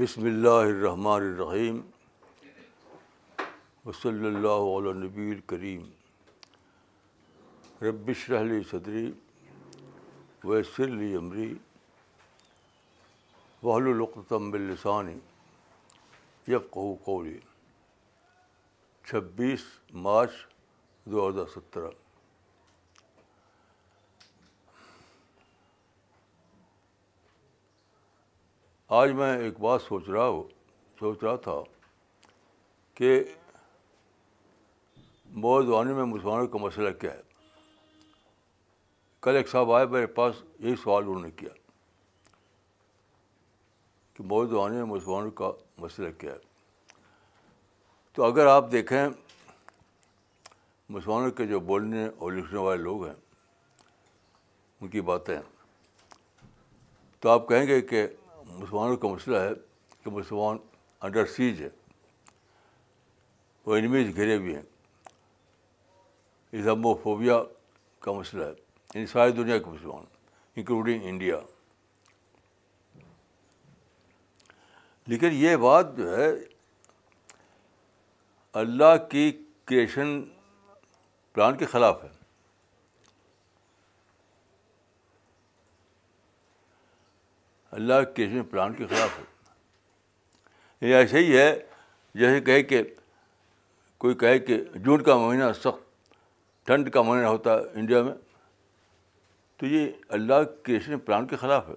بسم اللہ الرحمن الرحیم وصلی اللہ علیہ نبی الکریم. ربش رحلی صدری ویسر لی عمری وحل القتم باللسانی یفقہ قولی. چھبیس مارچ دو ہزار سترہ. آج میں ایک بات سوچ رہا ہوں سوچ رہا تھا کہ موضوعانی میں مسلمانوں کا مسئلہ کیا ہے۔ کل ایک صاحب آئے، میرے پاس یہی سوال انہوں نے کیا کہ موضوعانی میں مسلمانوں کا مسئلہ کیا ہے۔ تو اگر آپ دیکھیں، مسلمانوں کے جو بولنے اور لکھنے والے لوگ ہیں، ان کی باتیں تو آپ کہیں گے کہ مسلمانوں کا مسئلہ ہے کہ مسلمان انڈر سیج ہے۔ وہ انمیز گھرے بھی ہیں۔ ازمو فوبیا کا مسئلہ ہے۔ یعنی ساری دنیا کے مسلمان انکلوڈنگ انڈیا لیکن یہ بات جو ہے، اللہ کی کریشن پلان کے خلاف ہے۔ اللہ کے پلان کے خلاف ہے یہ ایسے ہی ہے، جیسے کہے کہ کوئی کہے کہ جون کا مہینہ سخت، ٹھنڈ کا مہینہ ہوتا ہے انڈیا میں، تو یہ اللہ کے پلان کے خلاف ہے۔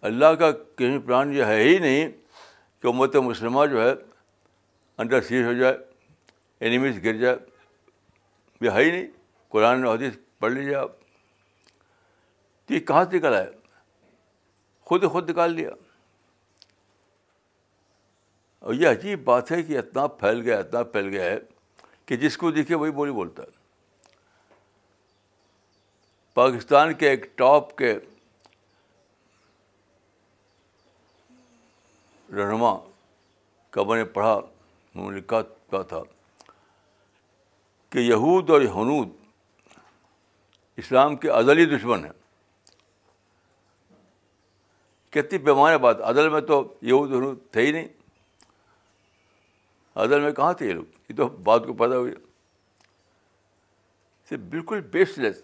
اللہ کا کسی پلان یہ ہے ہی نہیں کہ امت مسلمہ جو ہے انڈر سیز ہو جائے اینیمیز گر جائے۔ یہ ہے ہی نہیں۔ قرآن حدیث پڑھ لیجیے آپ۔ تو یہ کہاں سے نکلا ہے؟ خود خود نکال لیا۔ اور یہ عجیب بات ہے کہ اتنا پھیل گیا، اتنا پھیل گیا ہے کہ جس کو دیکھے وہی بولی بولتا ہے۔ پاکستان کے ایک ٹاپ کے رہنما کا میں نے پڑھا، انہوں نے لکھا تھا کہ یہود اور ہنود اسلام کے ازلی دشمن ہیں۔ کتنی پیمانے بات عدل میں تو یہود ہنود تھے ہی نہیں۔ عدل میں کہاں تھے یہ لوگ؟ یہ تو بات کو پیدا ہوئی۔ بالکل بیس لیس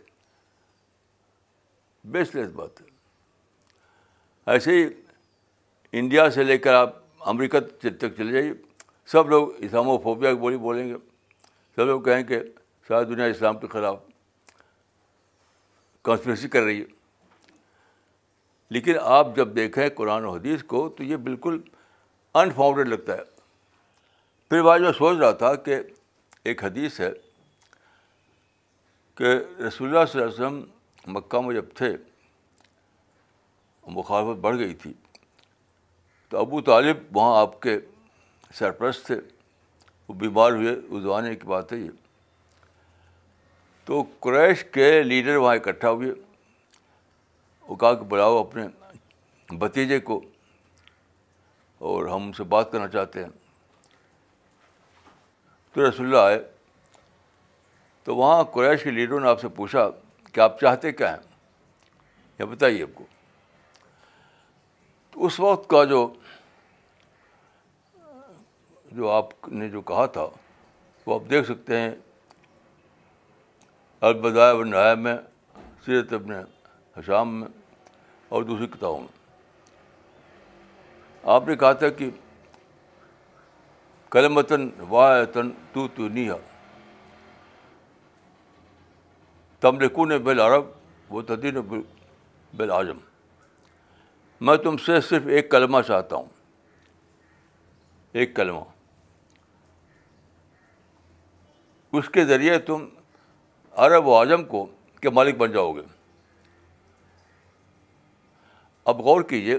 بیس لیس بات ہے۔ ایسے ہی انڈیا سے لے کر آپ امریکہ تک چلے جائیے۔ سب لوگ اسلام و فوبیا کی بولی بولیں گے۔ سب لوگ کہیں کہ ساری دنیا اسلام کے خلاف کانسپریسی کر رہی ہے۔ لیکن آپ جب دیکھیں قرآن و حدیث کو تو یہ بالکل انفاؤنڈیڈ لگتا ہے۔ پھر بعد میں سوچ رہا تھا کہ ایک حدیث ہے کہ رسول اللہ صلی اللہ علیہ وسلم مکہ میں جب تھے، مخالفت بڑھ گئی تھی، تو ابو طالب وہاں آپ کے سرپرست تھے۔ وہ بیمار ہوئے اس زمانے کی بات ہے یہ۔ تو قریش کے لیڈر وہاں اکٹھا ہوئے۔ وہ کہا کہ بلاؤ اپنے بھتیجے کو اور ہم ان سے بات کرنا چاہتے ہیں۔ تو رسول اللہ آئے۔ تو وہاں قریش کے لیڈروں نے آپ سے پوچھا کہ آپ چاہتے کیا ہیں؟ یا بتائیے آپ کو۔ تو اس وقت کا جو جو آپ نے جو کہا تھا، وہ آپ دیکھ سکتے ہیں۔ البدائے و نہایہ میں، سیرت ابن حشام میں۔ اور دوسری کتابوں میں۔ آپ نے کہا تھا کہ کلمتاً واطن تو تو نیہ تم لکون بل عرب وہ تدین بل اعظم میں تم سے صرف ایک کلمہ چاہتا ہوں۔ ایک کلمہ۔ اس کے ذریعے تم عرب و اعظم کو کے مالک بن جاؤ گے۔ اب غور کیجیے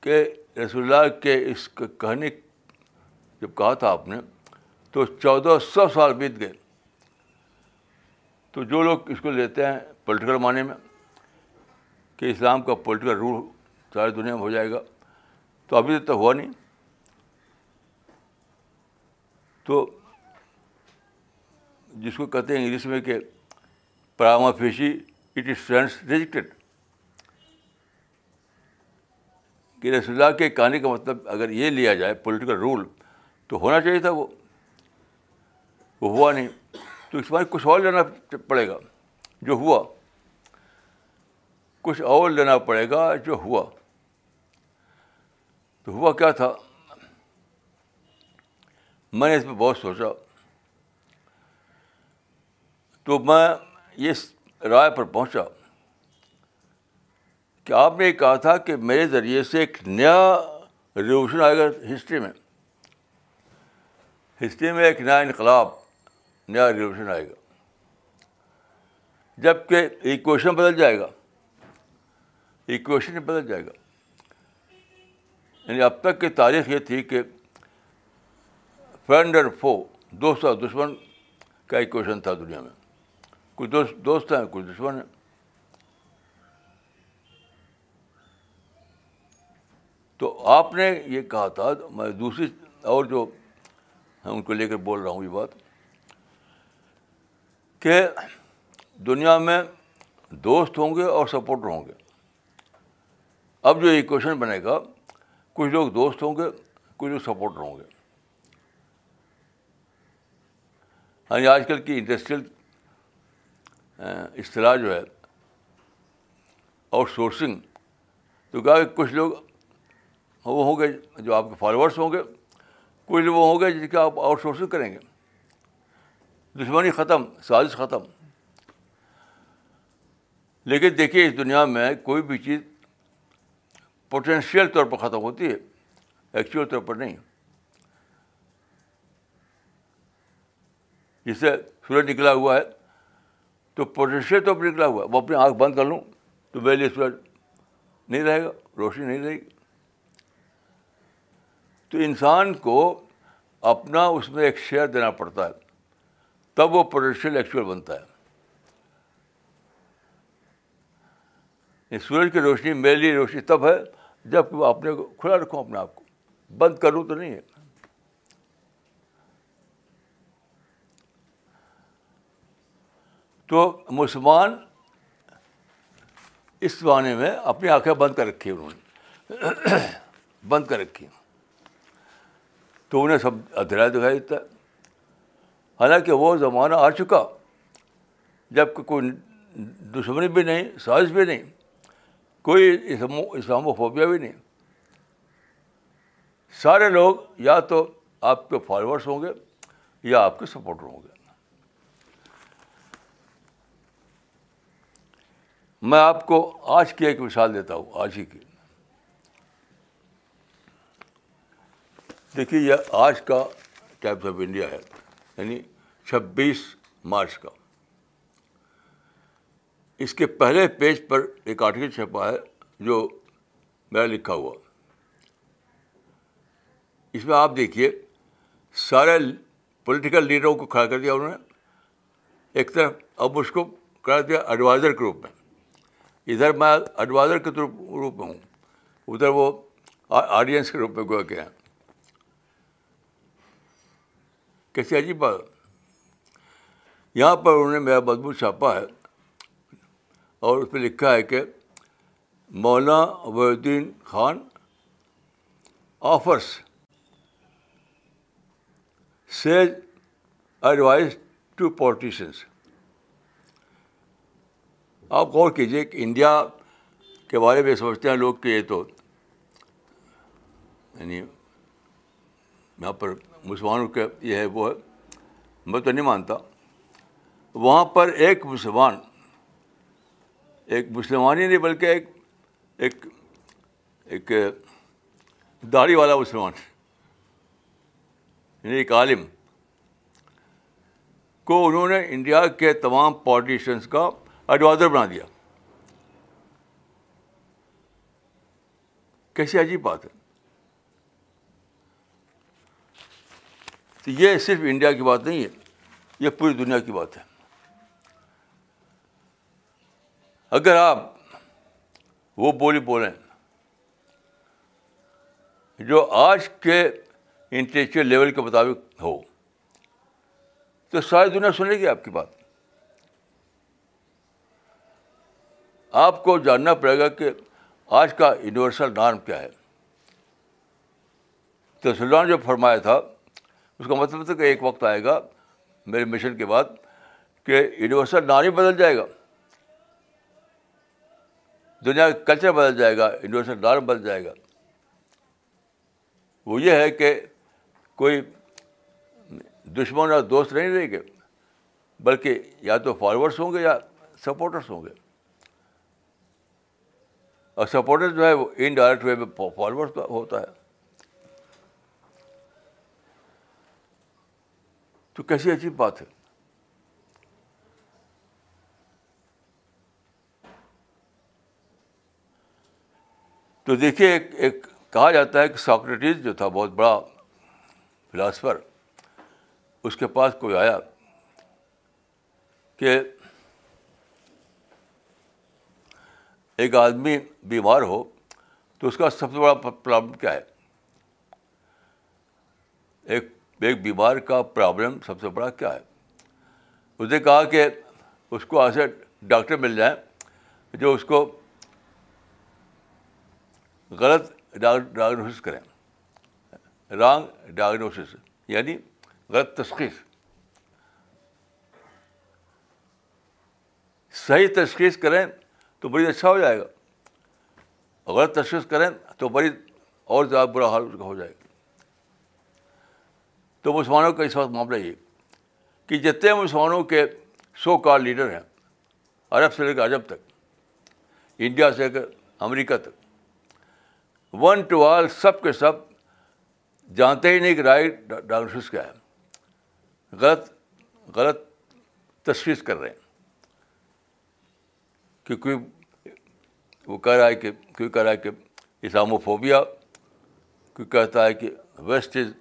کہ رسول اللہ کے اس کہنے جب کہا تھا آپ نے، تو چودہ سو سال بیت گئے۔ تو جو لوگ اس کو لیتے ہیں پولیٹیکل معنی میں کہ اسلام کا پولیٹیکل رول ساری دنیا میں ہو جائے گا، تو ابھی تک تو ہوا نہیں۔ تو جس کو کہتے ہیں انگلش میں کہ prima facie it is friends کہ رسول اللہ کے کہانی کا مطلب اگر یہ لیا جائے پولیٹیکل رول تو ہونا چاہیے تھا وہ۔ وہ ہوا نہیں۔ تو اس بار کچھ اور لینا پڑے گا جو ہوا۔ کچھ اور لینا پڑے گا جو ہوا۔ تو ہوا کیا تھا؟ میں نے اس پہ بہت سوچا۔ تو میں اس رائے پر پہنچا۔ کہ آپ نے یہ کہا تھا کہ میرے ذریعے سے ایک نیا ریولیوشن آئے گا ہسٹری میں؟ ہسٹری میں ایک نیا انقلاب، نیا ریولیوشن آئے گا۔ جبکہ ایکویشن بدل جائے گا۔ ایکویشن بدل جائے گا۔ یعنی اب تک کی تاریخ یہ تھی کہ فرینڈ اور فو دوست اور دشمن کا ایکویشن تھا دنیا میں۔ کچھ دوست دوست ہیں، کچھ دشمن ہیں۔ تو آپ نے یہ کہا تھا، میں دوسری اور جو ان کو لے کر بول رہا ہوں یہ بات، کہ دنیا میں دوست ہوں گے اور سپورٹر ہوں گے۔ اب جو ایکویشن بنے گا، کچھ لوگ دوست ہوں گے، کچھ لوگ سپورٹر ہوں گے۔ یعنی آج کل کی انڈسٹریل اصطلاح جو ہے آؤٹ سورسنگ تو کہا کہ کچھ لوگ ہاں، وہ ہوں گے جو آپ کے فالوورس ہوں گے کچھ وہ ہوں گے جن کے آپ آؤٹ سورسنگ کریں گے۔ دشمنی ختم، سازش ختم۔ لیکن دیکھیے، اس دنیا میں کوئی بھی چیز پوٹینشیل طور پر ختم ہوتی ہے ایکچوئل طور پر نہیں۔ جس سے سورج نکلا ہوا ہے، تو پوٹینشیل طور پر نکلا ہوا ہے۔ وہ اپنی آنکھ بند کر لوں تو میرے لیے سورج نہیں رہے گا، روشنی نہیں رہے گی۔ تو انسان کو اپنا اس میں ایک شیئر دینا پڑتا ہے، تب وہ پوٹینشیل ایکچوئل بنتا ہے۔ سورج کی روشنی میرے لیے روشنی تب ہے جب وہ اپنے کو کھلا رکھوں اپنے آپ کو۔ بند کروں تو نہیں ہے۔ تو مسلمان اس زمانے میں اپنی آنکھیں بند کر رکھی انہوں نے۔ بند کر رکھی تو انہیں سب ادھیرا دکھائی دیتا۔ ہے حالانکہ وہ زمانہ آ چکا، جبکہ کوئی دشمنی بھی نہیں، سازش بھی نہیں، کوئی اسلام و فوبیا بھی نہیں۔ سارے لوگ یا تو آپ کے فالوورس ہوں گے یا آپ کے سپورٹر ہوں گے۔ میں آپ کو آج کی ایک مثال دیتا ہوں، آج ہی کی۔ دیکھیے، یہ آج کا ٹائپس آف انڈیا ہے یعنی چھبیس مارچ کا۔ اس کے پہلے پیج پر ایک آرٹیکل چھپا ہے، جو میرا لکھا ہوا۔ اس میں آپ دیکھیے، سارے پولیٹیکل لیڈروں کو کھڑا کر دیا انہوں نے۔ ایک طرف اب اس کو کھڑا دیا ایڈوائزر کے روپ میں۔ ادھر میں ایڈوائزر کے روپ میں ہوں۔ ادھر وہ آڈینس کے روپ میں گویا کہ ہیں کیسی عجیب بات۔ یہاں پر انہوں نے میرا مضبوط چھاپا ہے اور اس پہ لکھا ہے کہ مولانا الدین Khan offers sage advice to politicians آپ غور کیجیے کہ انڈیا کے بارے میں سمجھتے ہیں لوگ کہ یہ تو یعنی یہاں پر مسلمانوں کے یہ ہے، وہ ہے، میں تو نہیں مانتا۔ وہاں پر ایک مسلمان ایک مسلمان ہی نہیں، بلکہ ایک ایک ایک داڑھی والا مسلمان یعنی ایک عالم، کو انہوں نے انڈیا کے تمام پالیٹیشینس کا ایڈوائزر بنا دیا۔ کیسی عجیب بات ہے۔ تو یہ صرف انڈیا کی بات نہیں ہے، یہ پوری دنیا کی بات ہے۔ اگر آپ وہ بولی بولیں جو آج کے انٹلیکچوئل لیول کے مطابق ہو، تو ساری دنیا سنے گی آپ کی بات۔ آپ کو جاننا پڑے گا کہ آج کا یونیورسل نارم کیا ہے۔ تو اللہ نے جو فرمایا تھا اس کا مطلب تھا کہ ایک وقت آئے گا میرے مشن کے بعد کہ یونیورسل نام ہی بدل جائے گا۔ دنیا کا کلچر بدل جائے گا یونیورسل نام بدل جائے گا۔ وہ یہ ہے کہ کوئی دشمن اور دوست نہیں رہے گے بلکہ یا تو فالوورس ہوں گے یا سپورٹرس ہوں گے۔ اور سپورٹر جو ہے وہ انڈائریکٹ وے میں فالوورس ہوتا ہے۔ تو کیسی عجیب بات ہے؟ تو دیکھیے، ایک ایک کہا جاتا ہے کہ ساکریٹیز جو تھا، بہت بڑا فلاسفر، اس کے پاس کوئی آیا کہ ایک آدمی بیمار ہو تو اس کا سب سے بڑا پرابلم کیا ہے؟ ایک ایک بیمار کا پرابلم سب سے بڑا کیا ہے؟ اس نے کہا کہ اس کو ایسے ڈاکٹر مل جائیں، جو اس کو غلط ڈائگنوسس کریں۔ رانگ ڈائگنوسس یعنی غلط تشخیص۔ صحیح تشخیص کریں تو مریض اچھا ہو جائے گا۔ غلط تشخیص کریں تو مریض اور زیادہ برا حال اس کا ہو جائے گا۔ تو مسلمانوں کا اس وقت معاملہ یہ کہ جتنے مسلمانوں کے سو کار لیڈر ہیں، عرب سے لے کر عجب تک، انڈیا سے لے کر امریکہ تک ون ٹو آل سب کے سب جانتے ہی نہیں کہ رائٹ ڈاکٹرس کیا ہے، غلط غلط تشخیص کر رہے ہیں۔ کیونکہ وہ کہہ رہا ہے کہ کیوں کہہ رہا ہے کہ اسلاموفوبیا، کوئی کہتا ہے کہ west is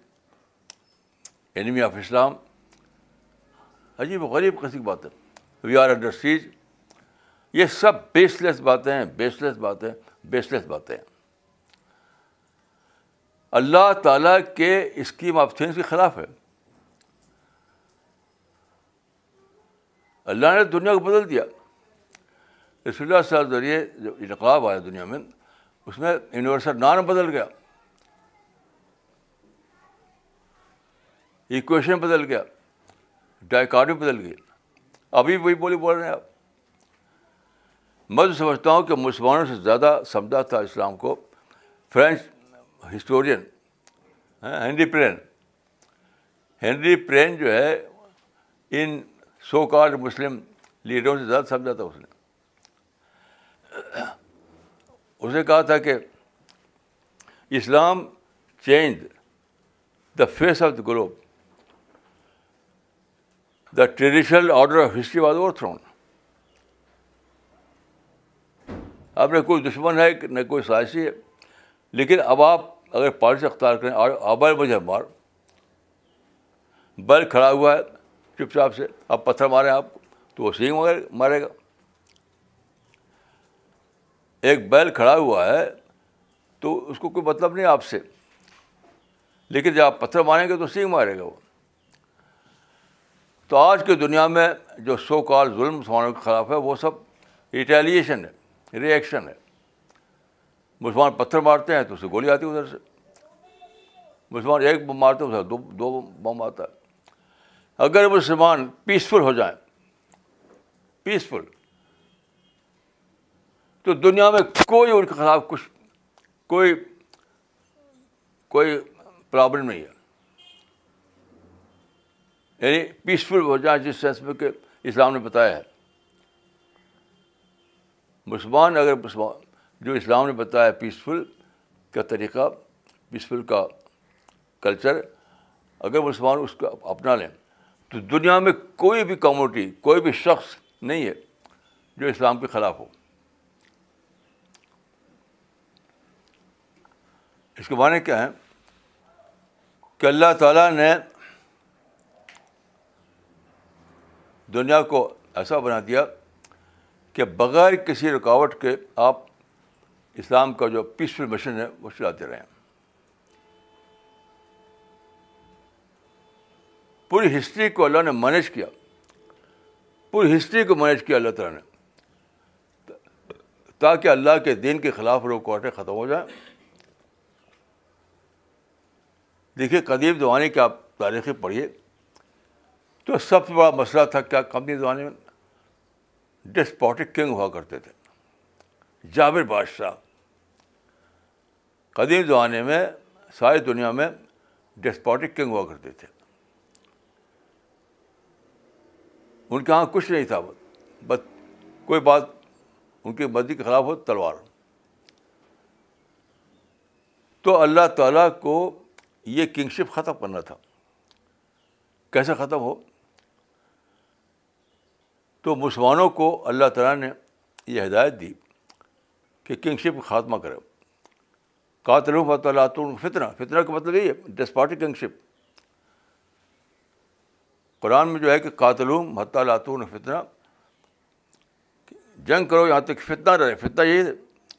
enemy of Islam عجیب و غریب قسم کی بات ہے وی آر انڈر یہ سب بیس لیس باتیں ہیں بیس لیس باتیں بیس لیس باتیں ہیں. اللہ تعالیٰ کے اسکیم آف تھنگس کے خلاف ہے. اللہ نے دنیا کو بدل دیا. رسول اللہ صاحب ذریعے جو انقلاب آیا دنیا میں، اس میں یونیورسل نان بدل گیا. ایکویشن بدل گیا ڈائیکارڈی بدل گئی. ابھی وہی بولی بول رہے ہیں آپ. میں تو سمجھتا ہوں کہ مسلمانوں سے زیادہ سمجھا تھا اسلام کو. فرینچ ہسٹورین ہینری ہاں، پرین. ہینری پرین جو ہے، ان سو کارڈ مسلم لیڈروں سے زیادہ سمجھا تھا اس نے. اسے کہا تھا کہ Islam change the face of the globe the traditional order of history was overthrown اب نہ کوئی دشمن ہے نہ کوئی سائنسی ہے لیکن اب آپ اگر پالیسی اختیار کریں آبائے مجھے مار بیل کھڑا ہوا ہے، چپ چاپ سے آپ پتھر مارے آپ تو وہ سینگ وغیرہ مارے گا. ایک بیل کھڑا ہوا ہے، تو اس کو کوئی مطلب نہیں آپ سے. لیکن جب آپ پتھر ماریں گے تو سینگ مارے گا وہ. تو آج کی دنیا میں جو سو کال ظلم مسلمانوں کے خلاف ہے، وہ سب ریٹیلیشن ہے ری ایکشن ہے۔ مسلمان پتھر مارتے ہیں تو اسے گولی آتی ہے ادھر سے۔ مسلمان ایک بم مارتے ہیں دو دو بم آتا ہے۔ اگر مسلمان پیسفل ہو جائیں پیسفل تو دنیا میں کوئی ان کے خلاف کچھ، کوئی کوئی پرابلم نہیں ہے۔ یعنی پیسفل ہو جائیں جس سینس میں کہ اسلام نے بتایا ہے۔ مسلمان اگر مسلمان جو اسلام نے بتایا پیسفل کا طریقہ پیسفل کا کلچر اگر مسلمان اس کا اپنا لیں، تو دنیا میں کوئی بھی کمیونٹی کوئی بھی شخص نہیں ہے جو اسلام کے خلاف ہو۔ اس کے معنی کیا ہے کہ اللہ تعالیٰ نے دنیا کو ایسا بنا دیا کہ بغیر کسی رکاوٹ کے آپ اسلام کا جو پیسفل مشن ہے، وہ چلاتے رہے پوری ہسٹری کو اللہ نے مینیج کیا۔ پوری ہسٹری کو مینیج کیا اللہ تعالیٰ نے۔ تاکہ اللہ کے دین کے خلاف لوگ ختم ہو جائیں۔ دیکھیے قدیم زمانے کی آپ تاریخیں پڑھیے۔ تو سب سے بڑا مسئلہ تھا کیا قدیم زمانے میں؟ ڈسپوٹک کنگ ہوا کرتے تھے۔ جابر بادشاہ۔ قدیم زمانے میں ساری دنیا میں ڈسپوٹک کنگ ہوا کرتے تھے۔ ان کے یہاں کچھ نہیں تھا، بس کوئی بات ان کی مرضی کے خلاف ہو، تلوار۔ تو اللہ تعالیٰ کو یہ کنگشپ ختم کرنا تھا۔ کیسے ختم ہو؟ تو مسلمانوں کو اللہ تعالیٰ نے یہ ہدایت دی کہ کنگشپ کا خاتمہ کرے۔ قاتل اللہ فتنہ فتنہ کا مطلب یہی ہے ڈسپاٹک کنگشپ قرآن میں جو ہے کہ قاتل لاتون فتنہ، جنگ کرو یہاں تک فتنہ رہے۔ فتنہ یہی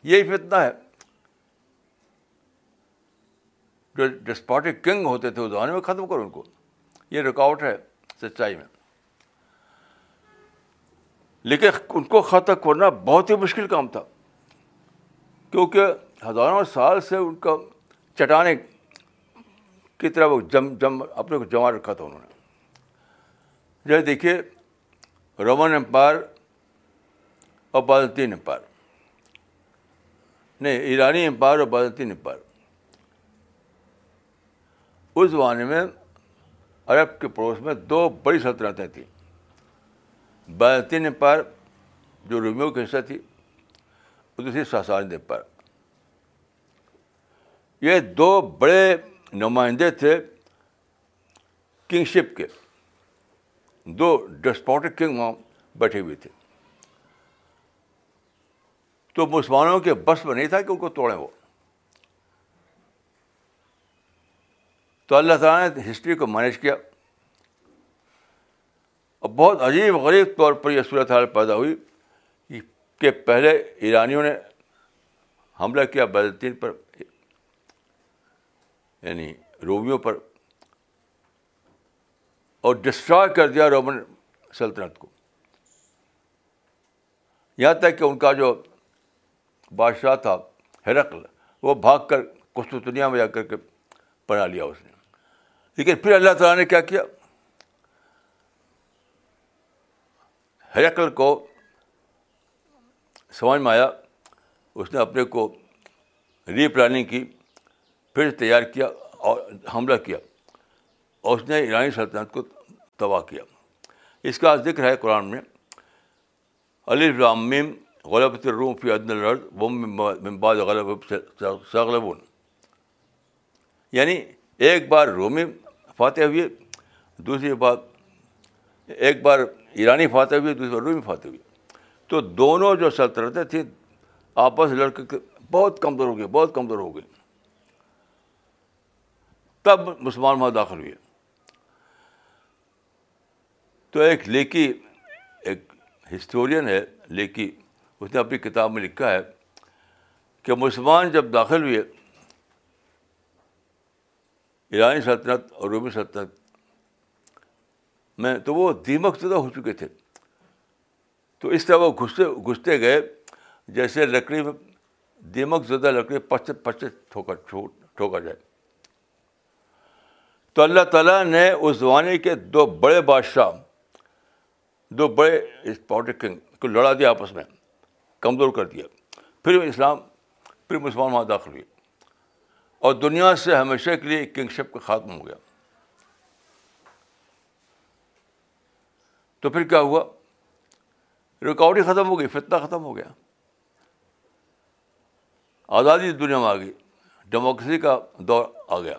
یہی فتنہ ہے۔ جو ڈسپاٹک کنگ ہوتے تھے اس زمانے میں ختم کرو ان کو۔ یہ رکاوٹ ہے سچائی میں۔ لیکن ان کو ختم کرنا بہت ہی مشکل کام تھا۔ کیونکہ ہزاروں سال سے ان کا چٹانے کی طرح وہ جم جم، اپنے کو جمع رکھا تھا انہوں نے۔ جو دیکھیے، رومن امپائر اور بازنطین امپائر۔ نہیں، ایرانی امپائر اور بازنطین امپائر۔ اس زمانے میں عرب کے پڑوس میں دو بڑی سلطنتیں تھیں۔ بازنطین امپائر جو رومیو کی حصہ تھی دوسری ساسانی امپائر یہ دو بڑے نمائندے تھے کنگشپ کے۔ دو ڈسپوٹک کنگ وہاں بیٹھے ہوئے تھے۔ تو مسلمانوں کے بس میں نہیں تھا کہ ان کو توڑیں وہ تو اللہ تعالیٰ نے ہسٹری کو مینیج کیا۔ اور بہت عجیب غریب طور پر یہ صورت حال پیدا ہوئی کہ پہلے ایرانیوں نے حملہ کیا بیلطین پر یعنی رومیوں پر، اور ڈسٹرائے کر دیا رومن سلطنت کو۔ یہاں تک کہ ان کا جو بادشاہ تھا ہرقل، وہ بھاگ کر قسطنیہ میں جا کر کے بنا لیا اس نے۔ لیکن پھر اللہ تعالیٰ نے کیا کیا؟ ہرقل کو سمجھ میں آیا، اس نے اپنے کو ری پلاننگ کی، پھر تیار کیا اور حملہ کیا اور اس نے ایرانی سلطنت کو تباہ کیا۔ اس کا ذکر ہے قرآن میں، علی الرامیم غلط الروم فی عدن الرد ممباد غلب سغلبون۔ یعنی ایک بار رومی فاتح ہوئے، دوسری بار ایک بار ایرانی فاتح ہوئے دوسری بار رومی فاتح ہوئی۔ تو دونوں جو سلطنتیں تھیں، آپس لڑ کے بہت کمزور ہو گئی بہت کمزور ہو گئی تب مسلمان وہاں داخل ہوئے۔ تو ایک لیکی، ایک ہسٹورین ہے، لیکی، اس نے اپنی کتاب میں لکھا ہے کہ مسلمان جب داخل ہوئے، ایرانی سلطنت اور رومی سلطنت میں تو وہ دیمک زدہ ہو چکے تھے۔ تو اس طرح وہ گھستے گھستے گئے، جیسے لکڑی میں دیمک زدہ لکڑی پچ پچ ٹھوکا ٹھوکا جائے۔ تو اللہ تعالیٰ نے اس زمانے کے دو بڑے بادشاہ، دو بڑے اسپاٹک کنگ کو لڑا دیا آپس میں، کمزور کر دیا۔ پھر اسلام، پھر مسلمان وہاں داخل ہوئے۔ اور دنیا سے ہمیشہ کے لیے کنگشپ کا خاتم ہو گیا۔ تو پھر کیا ہوا؟ رکاوٹ ہی ختم ہو گئی، فتنہ ختم ہو گیا۔ آزادی دنیا میں آ گئی ڈیموکریسی کا دور آ گیا۔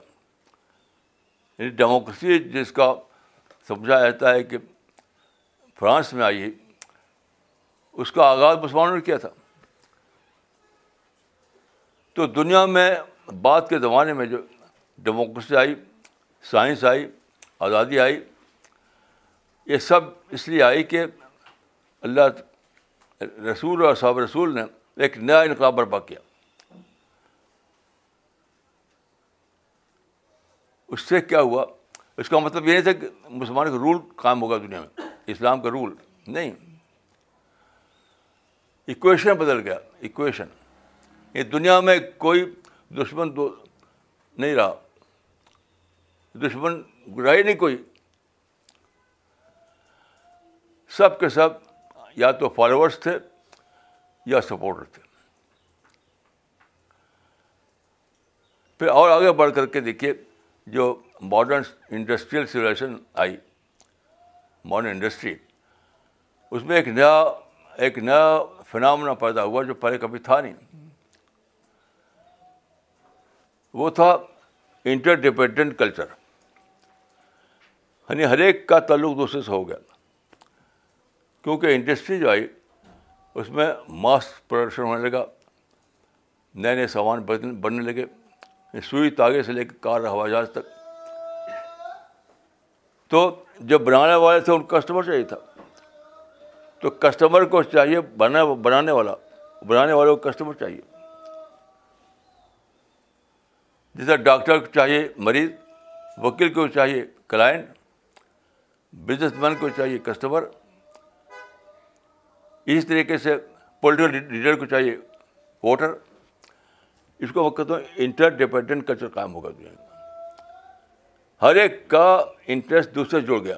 یعنی ڈیموکریسی جس کا سمجھا جاتا ہے کہ فرانس میں آئی اس کا آغاز مسلمانوں نے کیا تھا۔ تو دنیا میں بعد کے زمانے میں جو ڈیموکریسی آئی سائنس آئی، آزادی آئی یہ سب اس لیے آئی کہ اللہ رسول اور صحابہ رسول نے ایک نیا انقلاب برپا کیا۔ اس سے کیا ہوا؟ اس کا مطلب یہ نہیں تھا کہ مسلمان کا رول قائم ہوگا دنیا میں۔ اسلام کا رول نہیں۔ ایکویشن بدل گیا۔ ایکویشن یہ دنیا میں کوئی دشمن دو نہیں رہا۔ دشمن رہے نہیں کوئی۔ سب کے سب یا تو فالوورس تھے یا سپورٹر تھے۔ پھر اور آگے بڑھ کر کے دیکھیے جو modern industrial solution I modern industry اس میں ایک نیا ایک نیا فنامنا پیدا ہوا جو پہلے کبھی تھا نہیں۔ وہ تھا انٹر ڈپینڈنٹ کلچر یعنی ہر ایک کا تعلق دوسرے سے ہو گیا۔ کیونکہ انڈسٹری جو آئی، اس میں ماس پروڈکشن ہونے لگا، نئے نئے سامان بننے لگے، سوئی تاغے سے لے کے کار ہوا جہاز تک۔ تو جو بنانے والے تھے، ان کو کسٹمر چاہیے تھا۔ تو کسٹمر کو چاہیے بنانے والا۔ بنانے والے کو کسٹمر چاہیے۔ جیسا ڈاکٹر کو چاہیے مریض، وکیل کو چاہیے کلائنٹ بزنس مین کو چاہیے کسٹمر اسی طریقے سے پولیٹیکل لیڈر کو چاہیے ووٹر، اس کو میں کہتا ہوں انٹر ڈپینڈنٹ کلچر قائم ہوگا دنیا میں۔ ہر ایک کا انٹرسٹ دوسرے جڑ گیا۔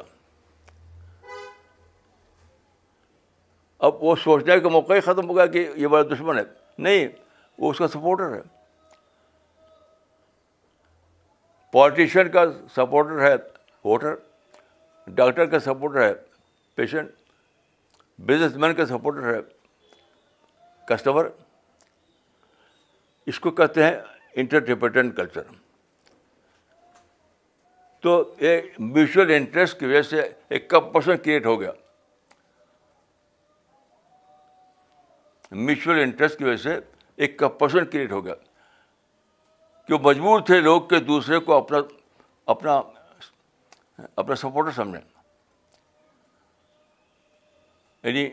اب وہ سوچنے کا موقع ہی ختم ہو گیا کہ یہ بڑا دشمن ہے۔ نہیں، وہ اس کا سپورٹر ہے۔ پالیٹیشین کا سپورٹر ہے ووٹر ڈاکٹر کا سپورٹر ہے پیشنٹ بزنس مین کا سپورٹر ہے کسٹمر اس کو کہتے ہیں انٹر ڈپینڈنٹ کلچر تو ایک میوچل انٹرسٹ کی وجہ سے ایک کمپشن کریٹ ہو گیا. میوچل انٹرسٹ کی وجہ سے ایک کمپشن کریٹ ہو گیا. کہ مجبور تھے لوگ کہ دوسرے کو اپنا اپنا اپنا سپورٹر سمجھیں. یعنی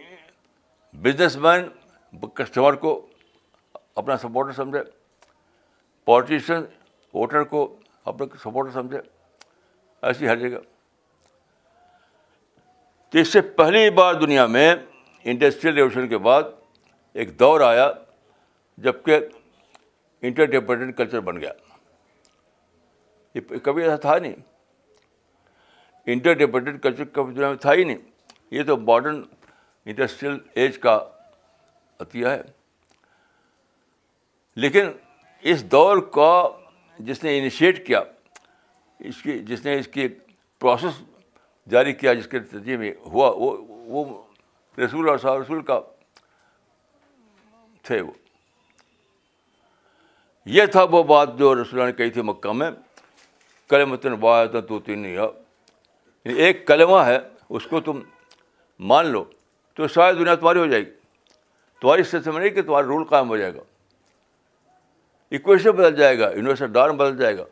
بزنس مین کسٹمر کو اپنا سپورٹر سمجھے پالیٹیشین ووٹر کو اپنا سپورٹر سمجھے، ایسی ہر جگہ۔ تو اس سے پہلی بار دنیا میں انڈسٹریل ریولیوشن کے بعد ایک دور آیا جبکہ انٹر ڈپینڈنٹ کلچر بن گیا۔ یہ کبھی ایسا تھا نہیں۔ انٹر ڈپینڈنٹ کلچر کبھی دنیا میں تھا ہی نہیں۔ یہ تو ماڈرن انڈسٹریل ایج کا عطیہ ہے۔ لیکن اس دور کا جس نے انیشیٹ کیا، اس کی، جس نے اس کی پروسیس جاری کیا، جس کے نتیجے میں ہوا، وہ وہ رسول اور صاحب رسول کا تھے وہ۔ یہ تھا وہ بات جو رسول نے کہی تھی مکہ میں کلمتن واحد تو تین یعنی ایک کلمہ ہے، اس کو تم مان لو۔ تو شاید دنیا تمہاری ہو جائے گی۔ تمہاری سسٹم نہیں کہ تمہارا رول قائم ہو جائے گا۔ اکویشن بدل جائے گا یونیورسل ڈارم بدل جائے گا۔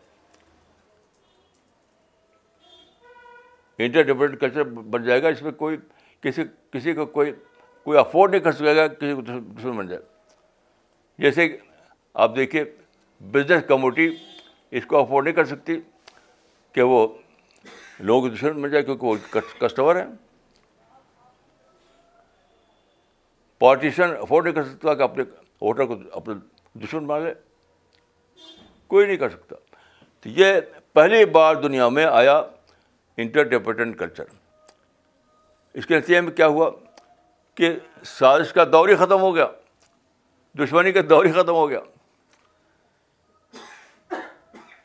انٹر ڈپینڈنٹ کلچر بن جائے گا، اس میں کوئی کسی کسی کو کوئی کوئی افورڈ نہیں کر سکے گا، کسی کو دشمن بن جائے۔ جیسے آپ دیکھیے بزنس کمیونٹی اس کو افورڈ نہیں کر سکتی کہ وہ لوگوں کو دشمن بن جائے کیونکہ وہ کسٹمر ہیں۔ پارٹیشن افورڈ نہیں کر سکتا کہ اپنے ووٹر کو اپنے دشمن بنا لے۔ کوئی نہیں کر سکتا۔ تو یہ پہلی بار دنیا میں آیا انٹر ڈپینڈنٹ کلچر۔ اس کے نتیجے میں کیا ہوا کہ سازش کا دور ہی ختم ہو گیا۔ دشمنی کا دور ہی ختم ہو گیا۔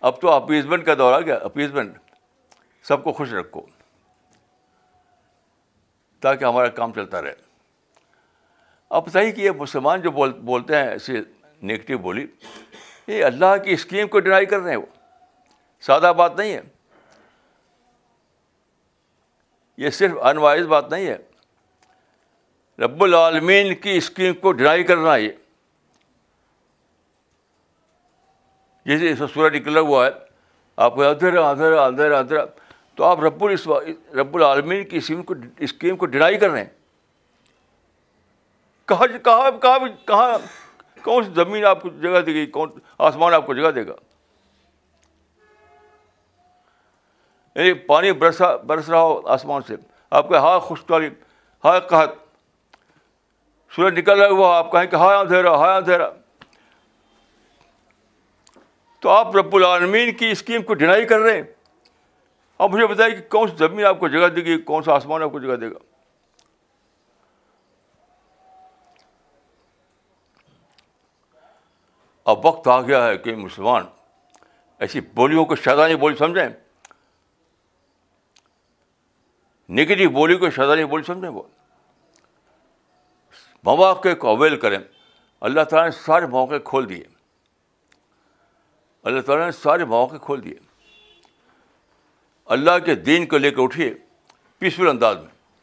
اب تو اپیزمنٹ کا دور آ گیا۔ اپیزمنٹ۔ سب کو خوش رکھو۔ تاکہ ہمارا کام چلتا رہے۔ اب صحیح کہ یہ مسلمان جو بول، بولتے ہیں ایسے نگیٹو بولی، یہ اللہ کی اسکیم کو ڈینائی کر رہے ہیں وہ۔ سادہ بات نہیں ہے۔ یہ صرف انوائز بات نہیں ہے۔ رب العالمین کی اسکیم کو ڈینائی کرنا یہ۔ جیسے اس سورج نکلا ہوا ہے، آپ کو اندھیرا اندھیرا اندھیرا اندھیرا تو آپ رب رب العالمین کی اسکیم کو اسکیم کو ڈینائی کر رہے ہیں۔ کہاں کہاں کہاں کہاں کون سی زمین آپ کو جگہ دے گی؟ کون آسمان آپ کو جگہ دے گا؟ یعنی پانی برسا برس رہا ہو آسمان سے۔ آپ کے ہاں خوشگواری ہائے قحط۔ سورج نکل رہا ہوا آپ کہیں کہ ہاں اندھیرا ہاں اندھیرا۔ تو آپ رب العالمین کی اسکیم کو ڈینائی کر رہے ہیں۔ اب مجھے بتائیے کہ کون سی زمین آپ کو جگہ دے گی؟ کون سا آسمان آپ کو جگہ دے گا؟ اب وقت آ گیا ہے کہ مسلمان ایسی بولیوں کو شیطانی بولی سمجھیں۔ نگیٹو بولی کو شیطانی بولی سمجھیں وہ۔ مواقع کو اویل کریں۔ اللہ تعالیٰ نے سارے مواقع کھول دیے۔ اللہ تعالیٰ نے سارے مواقع کھول دیے۔ اللہ کے دین کو لے کر اٹھیے پیسفل انداز میں۔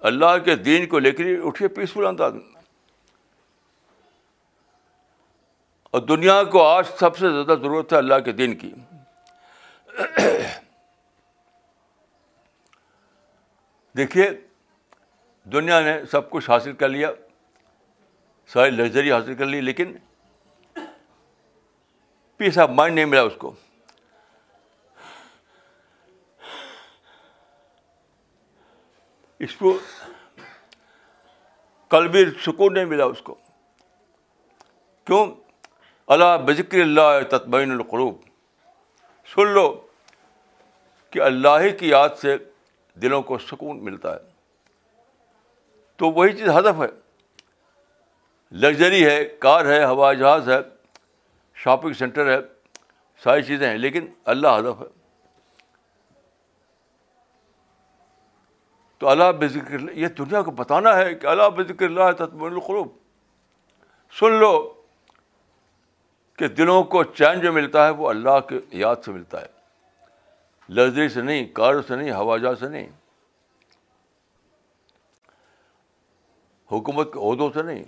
اللہ کے دین کو لے کر اٹھیے پیسفل انداز میں۔ اور دنیا کو آج سب سے زیادہ ضرورت ہے اللہ کے دین کی۔ دیکھیے، دنیا نے سب کچھ حاصل کر لیا، ساری لگژری حاصل کر لی، لیکن پیس آف مائنڈ نہیں ملا اس کو۔ اس کو کل بھی سکون نہیں ملا اس کو۔ کیوں؟ اللہ بذکر اللہ تطمین القروب سن لو کہ اللہ کی یاد سے دلوں کو سکون ملتا ہے۔ تو وہی چیز ہدف ہے۔ لگژری ہے، کار ہے ہوائی جہاز ہے، شاپنگ سینٹر ہے، ساری چیزیں ہیں، لیکن اللہ ہدف ہے۔ تو اللہ بے ذکر یہ دنیا کو بتانا ہے کہ اللہ بے ذکر اللہ تطمین القروب سن لو کہ دلوں کو چین جو ملتا ہے وہ اللہ کے یاد سے ملتا ہے۔ لذری سے نہیں کار سے نہیں، ہوا جہاز سے نہیں۔ حکومت کے عہدوں سے نہیں۔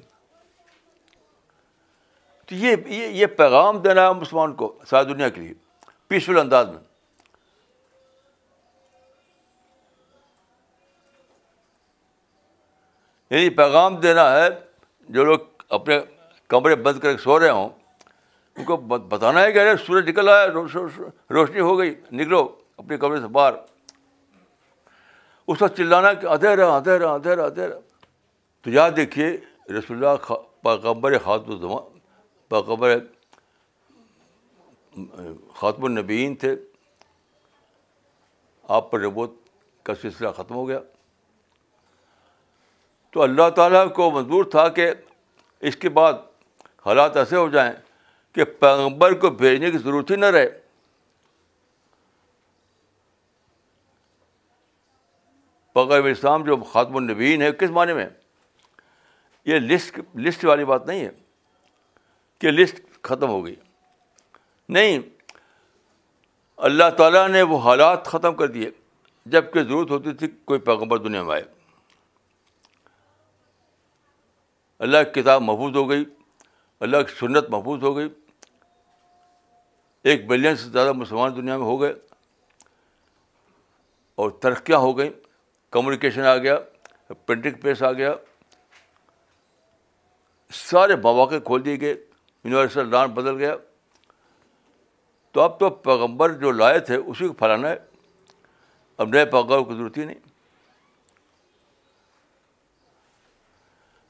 تو یہ یہ پیغام دینا ہے مسلمان کو ساری دنیا کے لیے، پیسفل انداز میں۔ یعنی پیغام دینا ہے، جو لوگ اپنے کمرے بند کر کے سو رہے ہوں ان کو بتانا ہے کہ ارے سورج نکل آیا روشنی ہو گئی، نکلو اپنے کمرے سے باہر۔ اس وقت چلانا کہ ادھیرا ادھیرا ادھیرا ادھیرا تو یاد دیکھیے، رسول اللہ پیغمبر خاتم الزمان، پیغمبر خاتم النبین تھے۔ آپ پر ربوت کا سلسلہ ختم ہو گیا۔ تو اللہ تعالیٰ کو منظور تھا کہ اس کے بعد حالات ایسے ہو جائیں کہ پیغمبر کو بھیجنے کی ضرورت ہی نہ رہے۔ پیغمبر اسلام جو خاتم النبین ہے کس معنی میں؟ یہ لسٹ لسٹ والی بات نہیں ہے کہ لسٹ ختم ہو گئی۔ نہیں، اللہ تعالیٰ نے وہ حالات ختم کر دیے جبکہ ضرورت ہوتی تھی کوئی پیغمبر دنیا میں آئے۔ اللہ کی کتاب محفوظ ہو گئی، اللہ کی سنت محفوظ ہو گئی۔ ایک بلین سے زیادہ مسلمان دنیا میں ہو گئے اور ترقیاں ہو گئیں کمیونیکیشن آ گیا پرنٹنگ پریس آ گیا، سارے مواقع کھول دیے گئے یونیورسل ڈان بدل گیا۔ تو اب تو پیغمبر جو لائے تھے، اسی کو پھیلانا ہے۔ اب نئے پیغمبر کی ضرورت ہی نہیں۔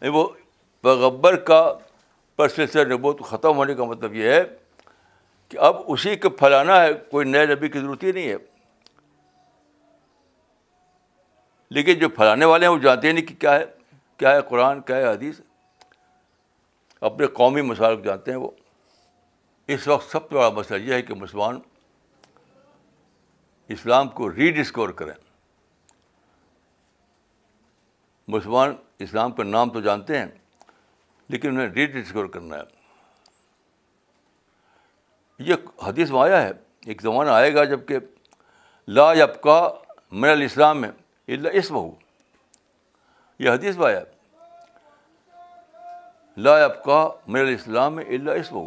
وہ پیغبر کا پرسلسلہ نبوت ختم ہونے کا مطلب یہ ہے کہ اب اسی کو پھیلانا ہے، کوئی نئے نبی کی ضرورت ہی نہیں ہے۔ لیکن جو پھیلانے والے ہیں، وہ جانتے ہی نہیں کہ کیا ہے کیا ہے قرآن، کیا ہے حدیث۔ اپنے قومی مسائل کو جانتے ہیں وہ۔ اس وقت سب سے بڑا مسئلہ یہ ہے کہ مسلمان اسلام کو ری ڈسکور کریں۔ مسلمان اسلام کا نام تو جانتے ہیں، لیکن انہیں ری ڈسکور کرنا ہے۔ یہ حدیث میں آیا ہے، ایک زمانہ آئے گا جبکہ لا یبقا من الاسلام میں اللہ اسم ہو یہ حدیث میں آیا لا یبقا من الاسلام میں اللہ اسم ہو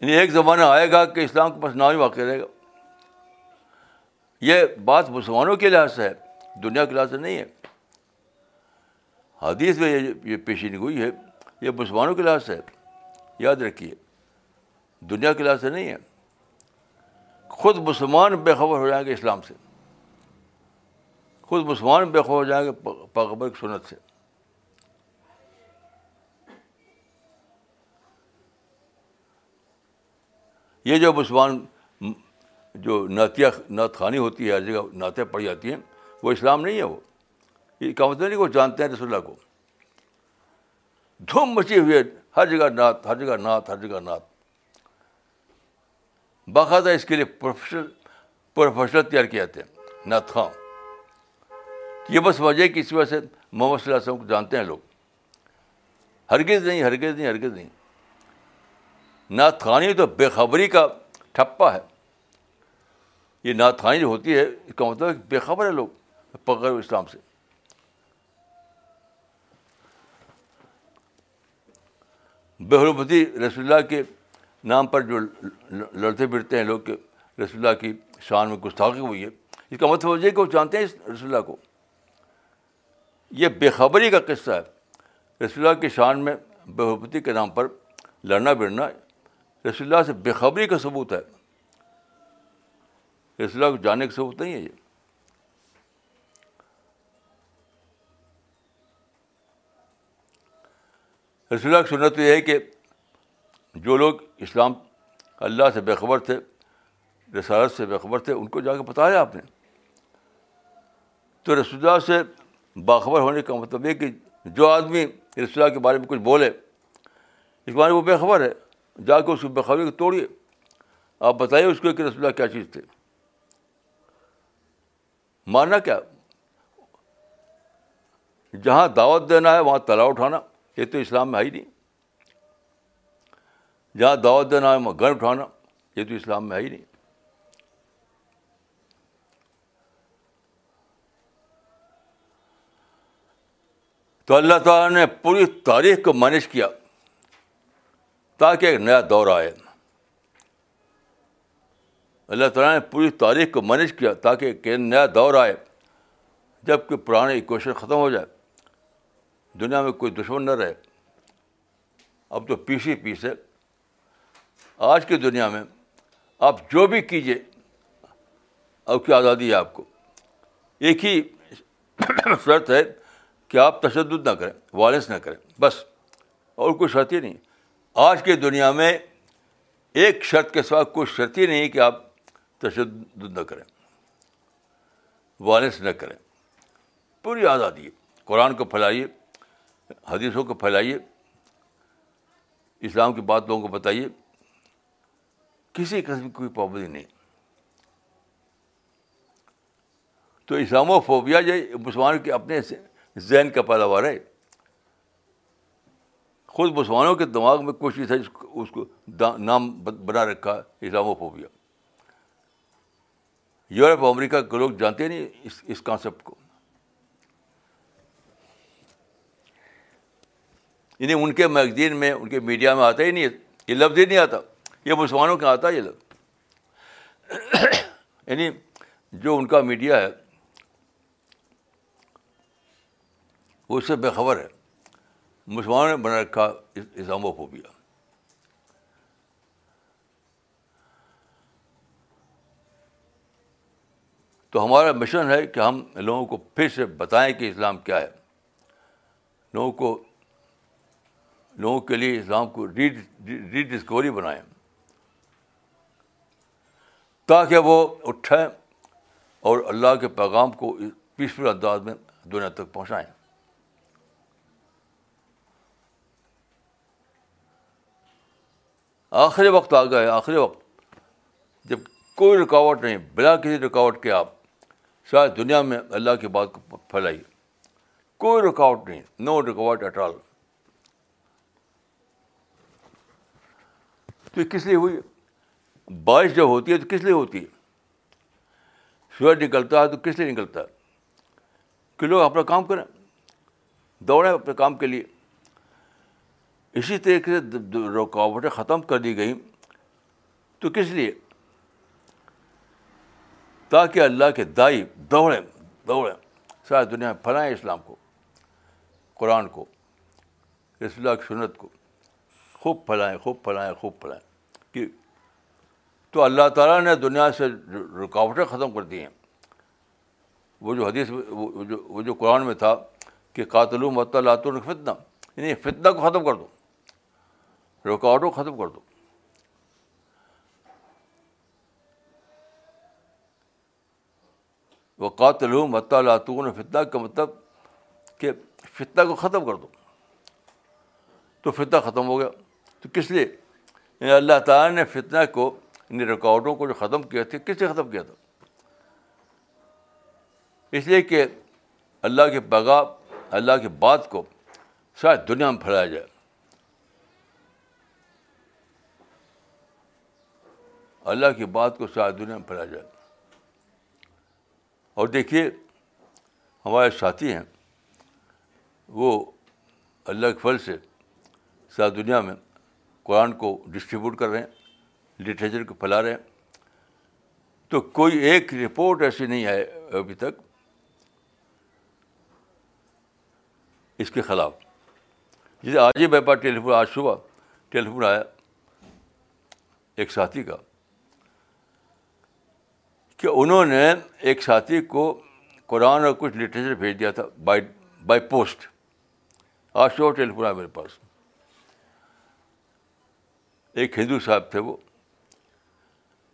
یعنی ایک زمانہ آئے گا کہ اسلام کے پاس نام ہی واقع رہے گا۔ یہ بات مسلمانوں کے لحاظ سے ہے، دنیا کے لحاظ سے نہیں ہے۔ حدیث میں یہ پیشین گوئی ہے، یہ مسلمانوں کے لحاظ سے ہے۔ یاد رکھیے۔ دنیا کے لحاظ سے نہیں ہے۔ خود مسلمان بے خبر ہو جائیں گے اسلام سے۔ خود مسلمان بے خبر ہو جائیں گے پیغبر کی سنت سے۔ یہ جو مسلمان جو نعتیہ نعت خوانی ہوتی ہے، ہر جگہ نعتیں پڑھی جاتی ہیں، وہ اسلام نہیں ہے وہ۔ یہ کا مطلب نہیں کہ وہ جانتے ہیں رسول اللہ کو۔ دھوم مچی ہوئی ہے، ہر جگہ نعت، ہر جگہ نعت، ہر جگہ نعت۔ باقاعدہ اس کے لیے پروفیشنل پروفیشنل تیار کیے جاتے ہیں نعت خاں یہ بس وجہ کہ اس وجہ سے محمد صلی اللہ علیہ وسلم کو جانتے ہیں لوگ۔ ہرگز نہیں ہرگز نہیں ہرگز نہیں۔ نعت خوانی تو بے خبری کا ٹھپا ہے۔ یہ نعت خوانی جو ہوتی ہے، اس کا مطلب بے خبر ہے لوگ، پکڑ اسلام سے۔ بے حرمتی رسول اللہ کے نام پر جو لڑتے پھرتے ہیں لوگ کہ رسول اللہ کی شان میں گستاخی ہوئی ہے، اس کا مطلب وجہ کہ وہ جانتے ہیں اس رسول اللہ کو۔ یہ بے خبری کا قصہ ہے۔ رسول اللہ کی شان میں بے کے نام پر لڑنا بڑنا رسول اللہ سے بے خبری کا ثبوت ہے۔ رسول اللہ کو جانے کا ثبوت نہیں ہے یہ۔ رسول اللہ کی سنت یہ ہے کہ جو لوگ اسلام اللہ سے بےخبر تھے، رسالت سے بےخبر تھے، ان کو جا کے بتایا آپ نے۔ تو رسول اللہ سے باخبر ہونے کا مطلب یہ کہ جو آدمی رسول اللہ کے بارے میں کچھ بولے، اس بارے میں وہ بےخبر ہے۔ جا کے اس کو بےخبری کو توڑیے۔ آپ بتائیے اس کو کہ رسول اللہ کیا چیز تھے۔ ماننا کیا؟ جہاں دعوت دینا ہے، وہاں تلا اٹھانا، یہ تو اسلام میں ہے ہی نہیں۔ جہاں دعوت دینا ہے وہاں گھر اٹھانا یہ تو اسلام میں ہے ہی نہیں۔ تو اللہ تعالیٰ نے پوری تاریخ کو مینج کیا تاکہ ایک نیا دور آئے۔ اللہ تعالیٰ نے پوری تاریخ کو مینج کیا تاکہ ایک نیا دور آئے جبکہ پرانے ایکویشن ختم ہو جائے۔ دنیا میں کوئی دشمن نہ رہے۔ اب تو پیس ہی پیس ہے آج کی دنیا میں آپ جو بھی کیجیے اب کی آزادی ہے آپ کو۔ ایک ہی شرط ہے کہ آپ تشدد نہ کریں وائلنس نہ کریں، بس۔ اور کوئی شرط ہی نہیں۔ آج کی دنیا میں ایک شرط کے سوا کوئی شرط ہی نہیں کہ آپ تشدد نہ کریں وائلنس نہ کریں۔ پوری آزادی ہے۔ قرآن کو پھیلائیے، حدیثوں کو پھیلائیے، اسلام کی بات لوگوں کو بتائیے۔ کسی قسم کی کوئی پابندی نہیں۔ تو اسلام و فوبیا جو مسلمان کے اپنے ذہن کا پیداوار ہے۔ خود مسلمانوں کے دماغ میں کوشش ہے اس کو نام بنا رکھا ہے فوبیا یورپ، امریکہ کے لوگ جانتے نہیں اس اس کانسیپٹ کو۔ یعنی ان کے میگزین میں، ان کے میڈیا میں آتا ہی نہیں یہ لفظ ہی نہیں آتا۔ یہ مسلمانوں کا ہاں آتا ہے یہ لفظ یعنی جو ان کا میڈیا ہے، وہ اس سے بےخبر ہے۔ مسلمانوں نے بنا رکھا اسلام فوبیا تو ہمارا مشن ہے کہ ہم لوگوں کو پھر سے بتائیں کہ اسلام کیا ہے۔ لوگوں کو، لوگوں کے لیے اسلام کو ری ڈسکوری بنائیں۔ تاکہ وہ اٹھیں اور اللہ کے پیغام کو پیسفل انداز میں دنیا تک پہنچائیں۔ آخری وقت آ گئے آخری وقت۔ جب کوئی رکاوٹ نہیں، بلا کسی رکاوٹ کے آپ شاید دنیا میں اللہ کی بات کو پھیلائیے۔ کوئی رکاوٹ نہیں، نو رکاوٹ ایٹ آل۔ تو یہ کس لیے ہوئی؟ بارش جب ہوتی ہے تو کس لیے ہوتی ہے؟ سورج نکلتا ہے تو کس لیے نکلتا ہے؟ کہ لوگ اپنا کام کریں، دوڑیں اپنے کام کے لیے۔ اسی طریقے سے رکاوٹیں ختم کر دی گئیں، تو کس لیے؟ تاکہ اللہ کے دائی دوڑیں دوڑیں۔ ساری دنیا میں پھیلائیں اسلام کو، قرآن کو، رسول اللہ کی سنت کو۔ خوب پھیلائیں خوب پھیلائیں خوب پھیلائیں۔ کہ تو اللہ تعالیٰ نے دنیا سے رکاوٹیں ختم کر دی ہیں۔ وہ جو حدیث، وہ جو وہ جو قرآن میں تھا کہ قاتل مت اللہ فتنہ یعنی فتنہ کو ختم کر دو، رکاوٹوں کو ختم کر دو۔ وقات الحم لاتون فتنہ کا مطلب کہ فتنہ کو ختم کر دو۔ تو فتنہ ختم ہو گیا۔ تو کس لیے؟ یعنی اللہ تعالیٰ نے فتنہ کو ان رکاوٹوں کو جو ختم کیا تھے، کس نے ختم کیا تھا؟ اس لیے کہ اللہ کے پیغام اللہ کی بات کو شاید دنیا میں پھیلایا جائے۔ اللہ کی بات کو شاید دنیا میں پھیلایا جائے۔ اور دیکھیے، ہمارے ساتھی ہیں، وہ اللہ کے پھل سے ساری دنیا میں قرآن کو ڈسٹریبیوٹ کر رہے ہیں۔ لٹریچر کو پھیلا رہے ہیں۔ تو کوئی ایک رپورٹ ایسی نہیں ہے ابھی تک اس کے خلاف۔ جسے آج ہی میرے پاس ٹیلیفون آج صبح ٹیلیفون آیا ایک ساتھی کا کہ انہوں نے ایک ساتھی کو قرآن اور کچھ لٹریچر بھیج دیا تھا بائی بائی پوسٹ۔ آج صبح ٹیلیفون آیا میرے پاس۔ ایک ہندو صاحب تھے وہ۔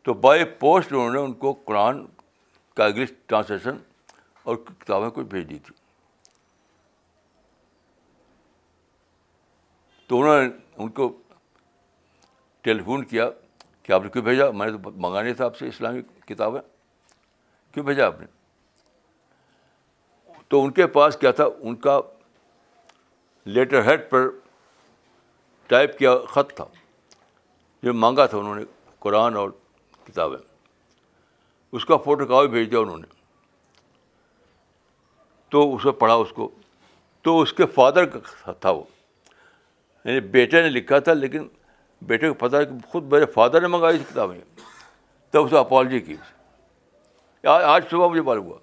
تو بائی پوسٹ انہوں نے ان کو قرآن کا انگلش ٹرانسلیشن اور کتابیں کچھ بھیج دی تھی۔ تو انہوں نے ان کو ٹیلی فون کیا کہ آپ نے کیوں بھیجا؟ میں نے تو منگانی تھا آپ سے اسلامی کتابیں۔ کیوں بھیجا آپ نے؟ تو ان کے پاس کیا تھا؟ ان کا لیٹر ہیڈ پر ٹائپ کیا خط تھا۔ جو مانگا تھا انہوں نے قرآن اور کتابیں۔ اس کا فوٹو کاپی بھیج دیا انہوں نے۔ تو اس پڑھا اس کو۔ تو اس کے فادر کا تھا وہ۔ یعنی بیٹے نے لکھا تھا، لیکن بیٹے کو پتا کہ خود میرے فادر نے منگائی تھی کتابیں۔ تب اس نے اپالوجی کی۔ آج صبح مجھے معلوم ہوا۔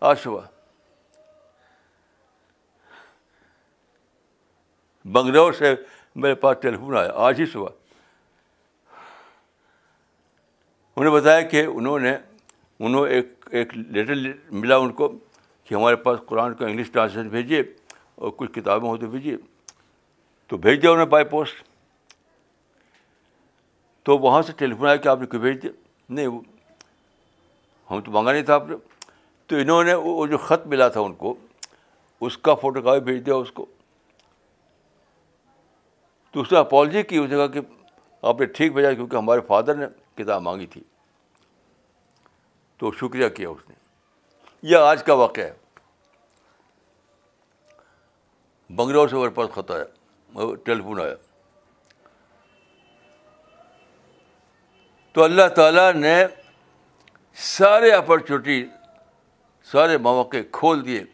آج صبح۔ بنگلور سے میرے پاس ٹیلیفون آیا۔ آج ہی صبح۔ انہوں نے بتایا کہ انہوں نے انہوں ایک ایک لیٹر ملا ان کو کہ ہمارے پاس قرآن کا انگلش ٹرانسلیشن بھیجیے اور کچھ کتابیں ہو تو بھیجیے۔ تو بھیج دیا انہیں بائی پوسٹ۔ تو وہاں سے ٹیلیفون آیا کہ آپ نے کیوں بھیج دیا؟ نہیں، وہ ہم تو منگا نہیں تھا آپ نے۔ تو انہوں نے وہ جو خط ملا تھا ان کو، اس کا فوٹو کاپی بھیج دیا اس کو۔ تو اس نے اپالوجی کی اس جگہ کہ آپ نے ٹھیک بھیجا کیونکہ ہمارے فادر نے کتاب مانگی تھی۔ تو شکریہ کیا اس نے۔ یہ آج کا واقعہ ہے۔ بنگلور سے میرے پاس خط آیا۔ ٹیلیفون آیا۔ تو اللہ تعالیٰ نے سارے اپرچونیٹی سارے مواقع کھول دیے۔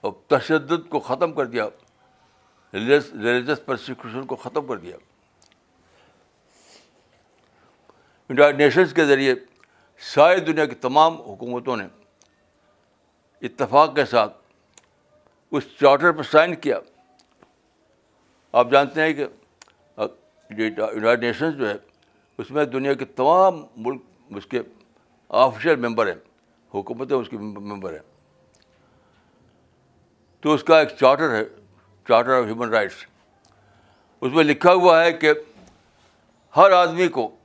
اور تشدد کو ختم کر دیا۔ ریلیجس پرسیکیوشن کو ختم کر دیا۔ یونائٹڈ نیشنز کے ذریعے ساری دنیا کی تمام حکومتوں نے اتفاق کے ساتھ اس چارٹر پر سائن کیا۔ آپ جانتے ہیں کہ یونائٹڈ نیشنز جو ہے، اس میں دنیا کے تمام ملک اس کے آفیشیل ممبر ہیں، حکومتیں اس کے ممبر ہیں۔ تو اس کا ایک چارٹر ہے، چارٹر آف ہیومن رائٹس۔ اس میں لکھا ہوا ہے کہ ہر آدمی کو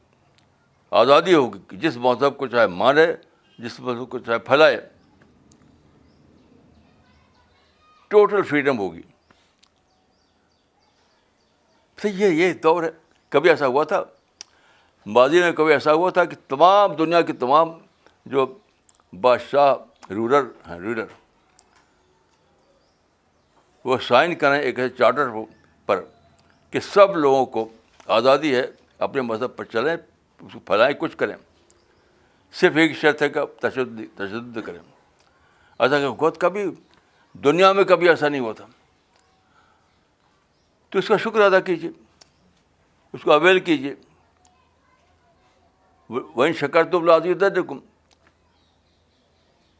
آزادی ہوگی کہ جس مذہب کو چاہے مانے جس مذہب کو چاہے پھیلائے۔ ٹوٹل فریڈم ہوگی۔ تو یہ یہ دور ہے۔ کبھی ایسا ہوا تھا؟ ماضی میں کبھی ایسا ہوا تھا کہ تمام دنیا کے تمام جو بادشاہ رولر ہیں رولر وہ سائن کریں ایک ایسے چارٹر پر کہ سب لوگوں کو آزادی ہے، اپنے مذہب پر چلیں۔ اس کو پھیلائیں کچھ کریں۔ صرف ایک شرط ہے کہ تشدد تشدد کریں۔ ایسا کہ خود کبھی دنیا میں کبھی ایسا نہیں ہوتا تو اس کا شکر ادا کیجیے اس کو اویل کیجیے وہیں شکر تو لازی درد کم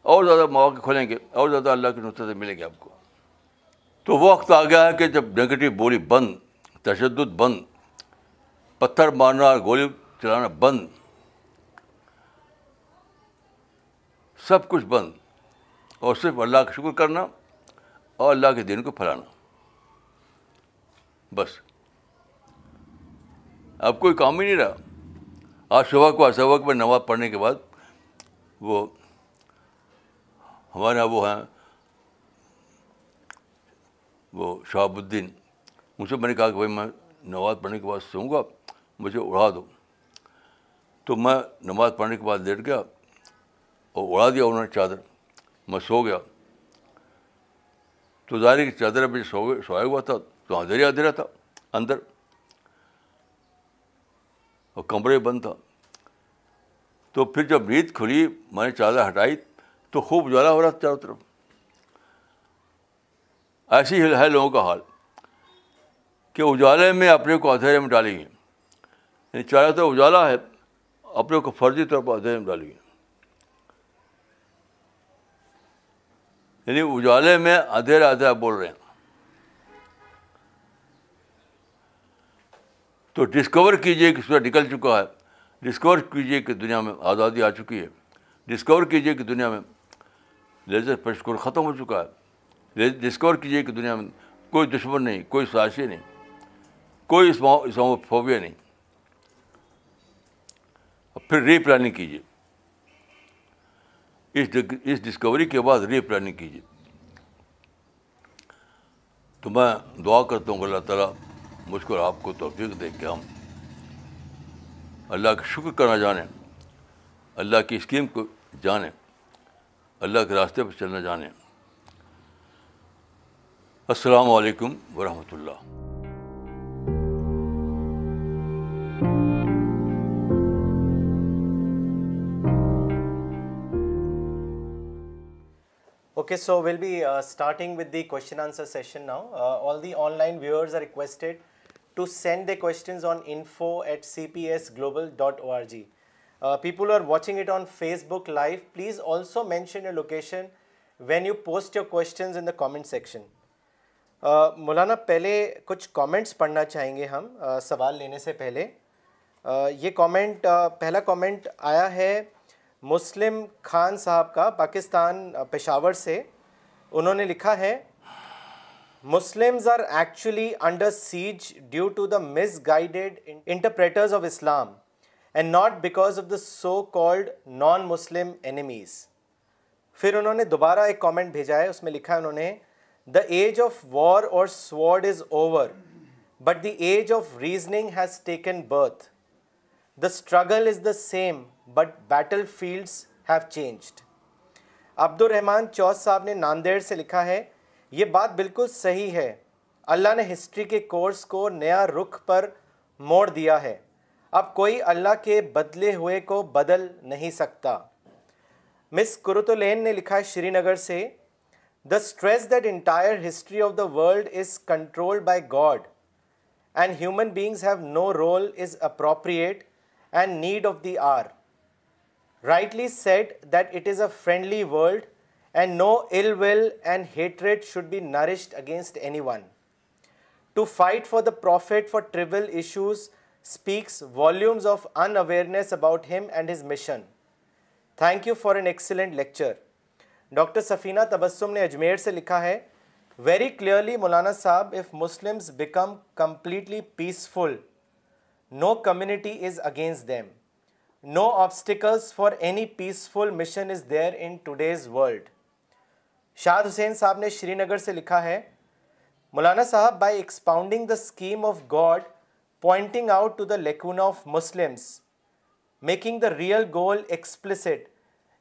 اور زیادہ مواقع کھولیں گے، اور زیادہ اللہ کی نصرت ملیں گے آپ کو۔ تو وہ وقت آ گیا ہے کہ جب نگیٹو بولی بند، تشدد بند، پتھر مارنا، گولی چلانا بند۔ سب کچھ بند۔ اور صرف اللہ کا شکر کرنا اور اللہ کے دین کو پھیلانا۔ بس۔ اب کوئی کام ہی نہیں رہا۔ آج صبح کو صبح میں نماز پڑھنے کے بعد وہ ہمارے یہاں وہ ہیں۔ وہ شہاب الدین۔ مجھ سے میں نے کہا کہ بھائی میں نماز پڑھنے کے بعد سوؤں گا، مجھے اڑا دو۔ تو میں نماز پڑھنے کے بعد لیٹ گیا اور اڑا دیا انہوں نے چادر، میں سو گیا۔ تو ظاہر کی چادر ابھی سو سویا ہوا تھا، تو اندھیرا اندھیرا تھا، اندر۔ اور کمرے بند تھا۔ تو پھر جب نیند کھلی، میں نے چادر ہٹائی تو خوب اجالا ہو رہا تھا چاروں طرف۔ ایسی ہے لوگوں کا حال کہ اجالے میں اپنے کو اندھیرے میں ڈالیں گے یعنی چاروں طرف اجالا ہے۔ اپنے کو فرضی طور پر اندھیرے میں ڈالیں یعنی اجالے میں اندھیرا اندھیرا بول رہے ہیں۔ تو ڈسکور کیجیے کہ سورج نکل چکا ہے۔ ڈسکور کیجیے کہ دنیا میں آزادی آ چکی ہے۔ ڈسکور کیجیے کہ دنیا میں لیزر پشکور ختم ہو چکا ہے۔ ڈسکور کیجیے کہ دنیا میں کوئی دشمن نہیں، کوئی سازشی نہیں، کوئی اسمو فوبیا نہیں۔ پھر ری پلاننگ کیجیے۔ اس اس ڈسکوری کے بعد ری پلاننگ کیجیے۔ تو میں دعا کرتا ہوں کہ اللہ تعالیٰ مجھ کو آپ کو توفیق دے کہ ہم اللہ کا شکر کرنا جانیں، اللہ کی اسکیم کو جانیں، اللہ کے راستے پہ چلنا جانیں۔ السلام علیکم ورحمۃ اللہ۔ Okay, so we'll be uh, starting with the question answer session now. Uh, all the online viewers are requested to send their questions on info@cpsglobal.org. Uh, people who are watching it on Facebook Live, please also mention your location when you post your questions in the comment section. مولانا پہلے کچھ comments پڑھنا چاہیں گے ہم سوال لینے سے پہلے یہ کامنٹ پہلا کامنٹ آیا ہے مسلم خان صاحب کا پاکستان پشاور سے انہوں نے لکھا ہے، Muslims are actually under siege due to the misguided interpreters of Islam and not because of the so called non Muslim enemies پھر انہوں نے دوبارہ ایک کامنٹ بھیجا ہے، اس میں لکھا ہے انہوں نے دا ایج آف وار اور sword is over but the age of reasoning has taken birth the struggle is the same but battlefields have changed Abdul Rahman چوتھ صاحب نے ناندیڑ سے لکھا ہے یہ بات بالکل صحیح ہے اللہ نے ہسٹری کے کورس کو نیا رخ پر موڑ دیا ہے اب کوئی اللہ کے بدلے ہوئے کو بدل نہیں سکتا مس کرتولین نے لکھا ہے شری نگر سے the stress that entire history of the world is controlled by God and human beings have no role is appropriate and need of the hour rightly set that it is a friendly world and no ill will and hatred should be nourished against anyone to fight for the prophet for travel issues speaks volumes of an awareness about him and his mission thank you for an excellent lecture doctor Safina Tabassum نے اجمیر سے لکھا ہے very clearly Maulana Sahab if Muslims become completely peaceful no community is against them no obstacles for any peaceful mission is there in today's world Shad Hussain Sahab نے شری نگر سے لکھا ہے Maulana Sahab by expounding the scheme of God pointing out to the lacuna of Muslims making the real goal explicit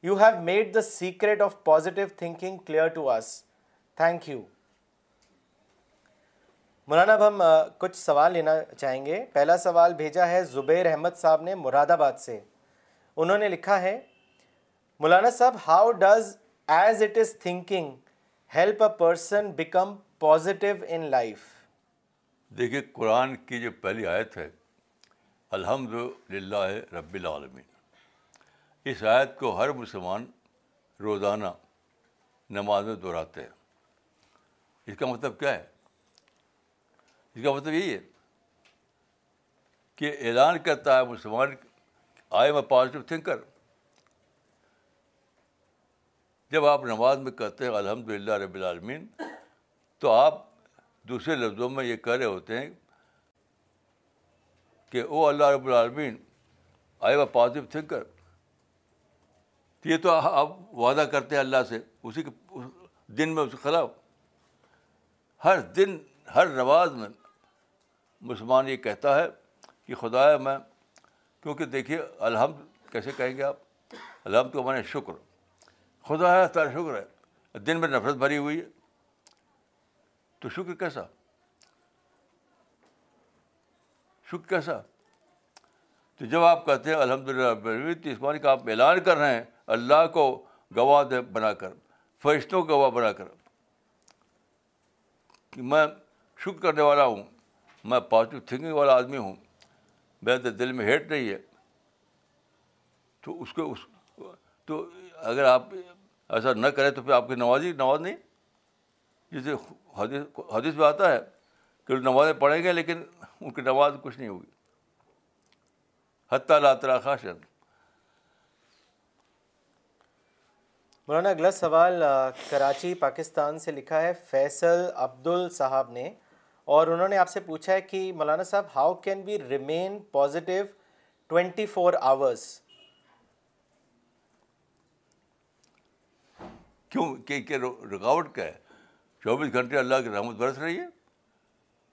you have made the secret of positive thinking clear to us thank you Maulana, اب ہم کچھ سوال لینا چاہیں گے۔ پہلا سوال بھیجا ہے زبیر احمد صاحب نے مراد آباد سے۔ انہوں نے لکھا ہے، Maulana Sahab how does as it is thinking help a person become positive in life دیکھیے، قرآن کی جو پہلی آیت ہے الحمد للہ رب العالمین اس آیت کو ہر مسلمان روزانہ نماز میں دہراتے ہیں۔ اس کا مطلب کیا ہے؟ اس کا مطلب یہی ہے کہ اعلان کرتا ہے مسلمان I am a positive thinker جب آپ نماز میں کہتے ہیں الحمد للہ رب العالمین، تو آپ دوسرے لفظوں میں یہ کہہ رہے ہوتے ہیں کہ او اللہ رب العالمین آئی اے پازیٹیو تھنکر یہ تو آپ وعدہ کرتے ہیں اللہ سے، اسی کے دن میں اس کے خلاف۔ ہر دن، ہر نماز میں مسلمان یہ کہتا ہے کہ خدا میں، کیونکہ دیکھیے، الحمد کیسے کہیں گے آپ؟ الحمد کو میں نے شکر۔ خدا ہے تارا شکر ہے۔ دن میں نفرت بھری ہوئی ہے۔ تو شکر کیسا؟ شکر کیسا؟ تو جب آپ کہتے ہیں الحمد للہ تو اس بات کا آپ اعلان کر رہے ہیں، اللہ کو گواہ دے، بنا کر۔ فرشتوں کو گواہ بنا کر۔ کہ میں شکر کرنے والا ہوں۔ میں پازیٹیو تھنکنگ والا آدمی ہوں۔ میرے تو دل میں ہیٹ نہیں ہے۔ تو اس کو اس تو اگر آپ ایسا نہ کریں تو پھر آپ کی نمازی نماز نہیں۔ جسے حدیث حدیث میں آتا ہے کہ نمازیں پڑھیں گے لیکن ان کی نماز کچھ نہیں ہوگی۔ حتیٰ اللہ تعالیٰ خاص مولانا، اگلا سوال کراچی، پاکستان سے لکھا ہے، فیصل عبدال صاحب نے۔ اور انہوں نے آپ سے پوچھا ہے کہ Maulana Sahab how can be remain positive twenty four hours کیوں؟ کہ رکاوٹ کیا ہے؟ چوبیس گھنٹے اللہ کی رحمت برس رہی ہے؟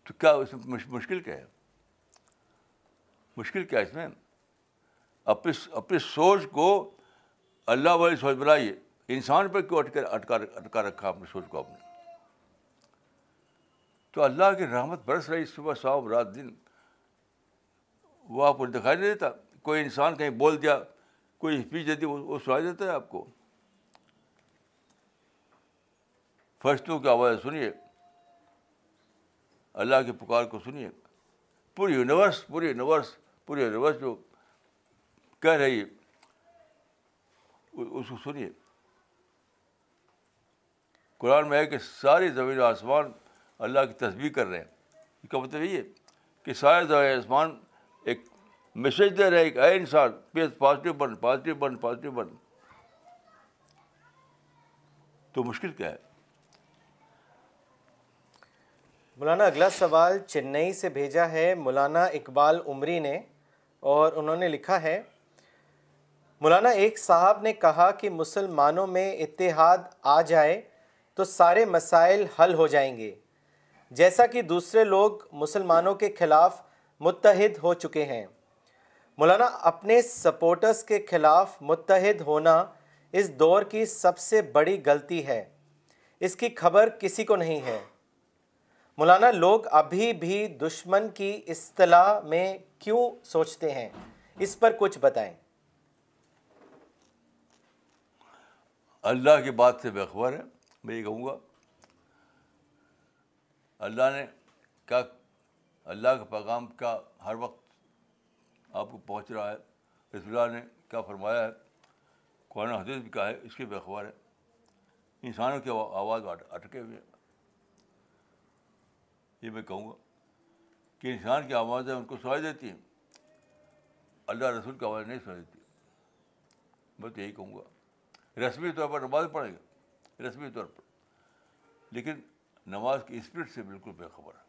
تو کیا اس میں مشکل کیا ہے؟ مشکل کیا ہے اس میں؟ اپنی اپنی سوچ کو اللہ والی سوچ بنائیے۔ انسان پہ کیوں اٹکا اٹکا اٹکا رکھا اپنی سوچ کو آپ نے؟ تو اللہ کی رحمت برس رہی، صبح صاحب رات دن۔ وہ آپ کو دکھائی نہیں دیتا۔ کوئی انسان کہیں بول دیا، کوئی اسپیچ دیتی وہ سنائی دیتا ہے آپ کو۔ فرشتوں کی آواز سنیے۔ اللہ کی پکار کو سنیے۔ پوری یونیورس پوری یونیورس پوری یونیورس جو کہہ رہی ہے، اس کو سنیے۔ قرآن میں ہے کہ ساری زمین و آسمان اللہ کی تصویر کر رہے ہیں۔ اس کا مطلب یہ کہ سارے زمین آسمان ایک میسج دے رہے اے انسان پیس پازیٹیو بن پازیٹیو بن پازیٹیو بن۔ تو مشکل کیا ہے؟ مولانا، اگلا سوال چنئی سے بھیجا ہے۔ مولانا اقبال عمری نے، اور انہوں نے لکھا ہے، مولانا، ایک صاحب نے کہا کہ مسلمانوں میں اتحاد آ جائے تو سارے مسائل حل ہو جائیں گے۔ جیسا کہ دوسرے لوگ مسلمانوں کے خلاف متحد ہو چکے ہیں۔ مولانا، اپنے سپورٹرز کے خلاف متحد ہونا اس دور کی سب سے بڑی غلطی ہے۔ اس کی خبر کسی کو نہیں ہے۔ مولانا، لوگ ابھی بھی دشمن کی اصطلاح میں کیوں سوچتے ہیں؟ اس پر کچھ بتائیں۔ اللہ کی بات سے بےخبر ہے، میں یہ کہوں گا اللہ نے کیا اللہ کا پیغام کا ہر وقت آپ کو پہنچ رہا ہے، رسول اللہ نے کیا فرمایا ہے، قرآن حدیث بھی کیا ہے، اس کی بےخبر ہے۔ انسانوں کی آواز اٹکے ہوئے ہیں۔ یہ میں کہوں گا کہ انسان کی آوازیں ان کو سنائی دیتی ہیں۔ اللہ رسول کی آواز نہیں سنائی دیتی۔ میں تو یہی کہوں گا۔ رسمی طور پر نماز پڑھے گا رسمی طور پر۔ لیکن نماز کی اسپرٹ سے بالکل بے خبر ہے۔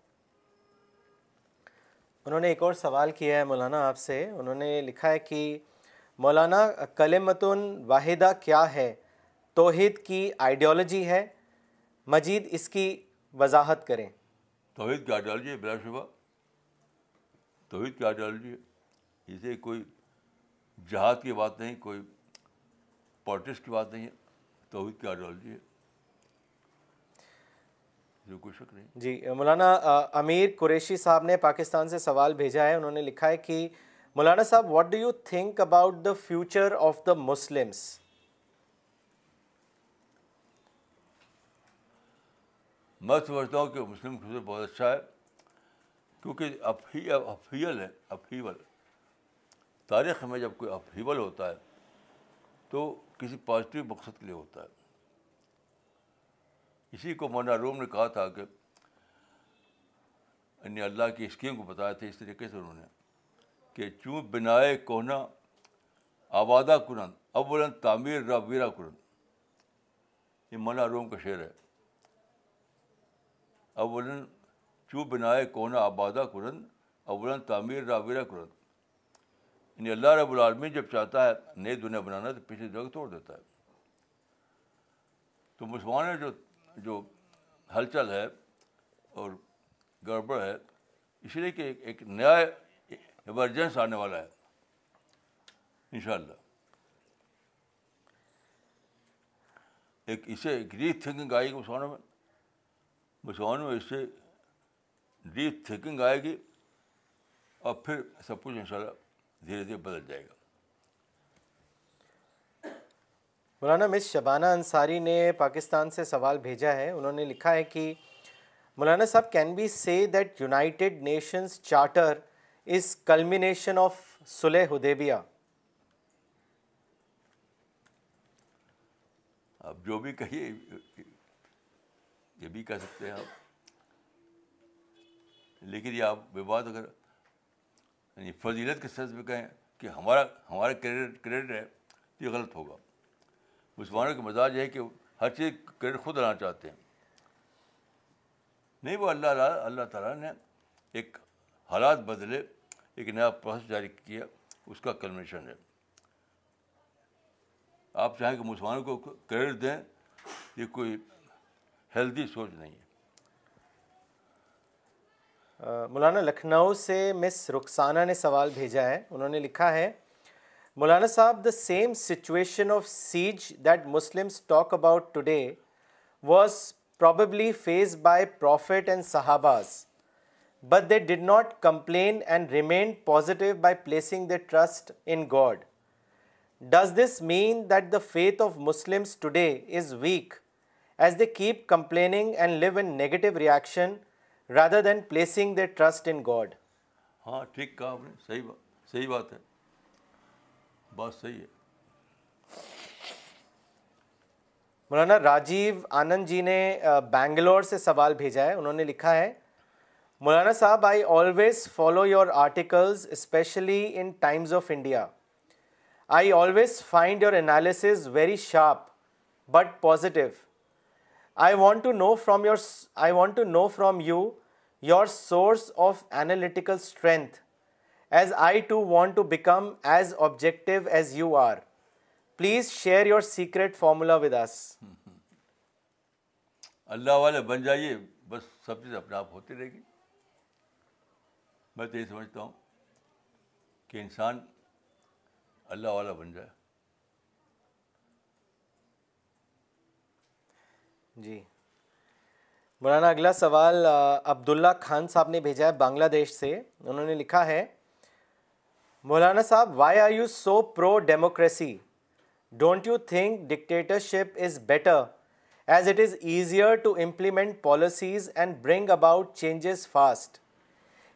انہوں نے ایک اور سوال کیا ہے مولانا آپ سے۔ انہوں نے لکھا ہے کہ مولانا کلمتن واحدہ کیا ہے؟ توحید کی آئیڈیالوجی ہے۔ مجید اس کی وضاحت کریں۔ توحید کی آئیڈیالوجی ہے بلا شبہ۔ توحید کی آئیڈیالوجی ہے۔ اسے کوئی جہاد کی بات نہیں کوئی پالیٹکس کی بات نہیں ہے۔ توحید کی آئیڈیالوجی ہے۔ جو کوئی شک نہیں۔ جی مولانا امیر قریشی صاحب نے پاکستان سے سوال بھیجا ہے۔ انہوں نے لکھا ہے کہ Maulana Sahab what do you think about the future of the Muslims میں سمجھتا ہوں کہ مسلم خصوص بہت اچھا ہے کیونکہ افیل ہے افیول تاریخ میں جب کوئی افیول ہوتا ہے تو کسی پازیٹیو مقصد کے لیے ہوتا ہے۔ اسی کو مولانا روم نے کہا تھا کہ یعنی اللہ کی اسکیم کو بتایا تھا اس طریقے سے انہوں نے کہ چوں بنائے کونا آبادہ کنن اولن تعمیر را ویرا کنن یہ مولانا روم کا شعر ہے۔ اولن چو بنائے کونا آبادہ کرن اولن تعمیر راویرا کرن۔ یعنی اللہ رب العالمین جب چاہتا ہے نئی دنیا بنانا، تو پچھلی دنیا کو توڑ دیتا ہے۔ تو مسلمان جو جو ہلچل ہے اور گڑبڑ ہے اس لیے کہ ایک نیا ایمرجنس آنے والا ہے۔ ان شاء اللہ ایک اسے ڈیپ تھنکنگ آئے گی مسلمانوں میں۔ مسلمانوں میں اس سے ڈیپ تھنکنگ آئے گی اور پھر سب کچھ ان شاء اللہ دھیرے دھیرے بدل جائے گا۔ مولانا مس شبانہ انصاری نے پاکستان سے سوال بھیجا ہے۔ انہوں نے لکھا ہے کہ Maulana Sahab can be say that United Nations charter is culmination of sulh Hudaibiya اب جو بھی کہیے، یہ بھی کہہ سکتے ہیں آپ۔ لیکن یہ آپ بات اگر یعنی فضیلت کے سرز میں کہیں کہ ہمارا ہمارا کریڈٹ کریڈٹ ہے، یہ غلط ہوگا۔ مسلمانوں کا مزاج یہ ہے کہ ہر چیز کریڈٹ خود لانا چاہتے ہیں۔ نہیں، وہ اللہ اللہ تعالیٰ نے ایک حالات بدلے، ایک نیا پروسیس جاری کیا، اس کا کلمیشن ہے۔ آپ چاہیں کہ مسلمانوں کو کریڈٹ دیں، یہ کوئی ہیلدی سوچ نہیں ہے۔ مولانا لکھنؤ سے مس رخسانہ نے سوال بھیجا ہے۔ انہوں نے لکھا ہے Maulana Sahab the same situation of siege that Muslims talk about today was probably faced by prophet and صحاباز but they did not complain and remain positive by placing the trust in God does this mean that the faith of Muslims today is weak as they keep complaining and live in negative reaction rather than placing they trust in God ہاں ٹھیک کہا آپ نے، صحیح بات صحیح بات ہے۔ بات صحیح ہے۔ مولانا راجیو آنند جی نے بینگلور سے سوال بھیجا ہے، انہوں نے لکھا ہے، Maulana Sahab I always follow your articles especially in Times of India I always find your analysis very sharp but positive I want to know from your I want to know from you your source of analytical strength as I too want to become as objective as you are please share your secret formula with us اللہ والے بن جائیے بس سب چیز اپنے آپ ہوتی رہے گی۔ میں تو یہ سمجھتا ہوں کہ انسان اللہ والا بن جائے۔ جی۔ مولانا اگلا سوال عبداللہ خان صاحب نے بھیجا ہے بنگلہ دیش سے۔ انہوں نے لکھا ہے Maulana Sahab why are you so pro democracy don't you think dictatorship is better as it is easier to implement policies and bring about changes fast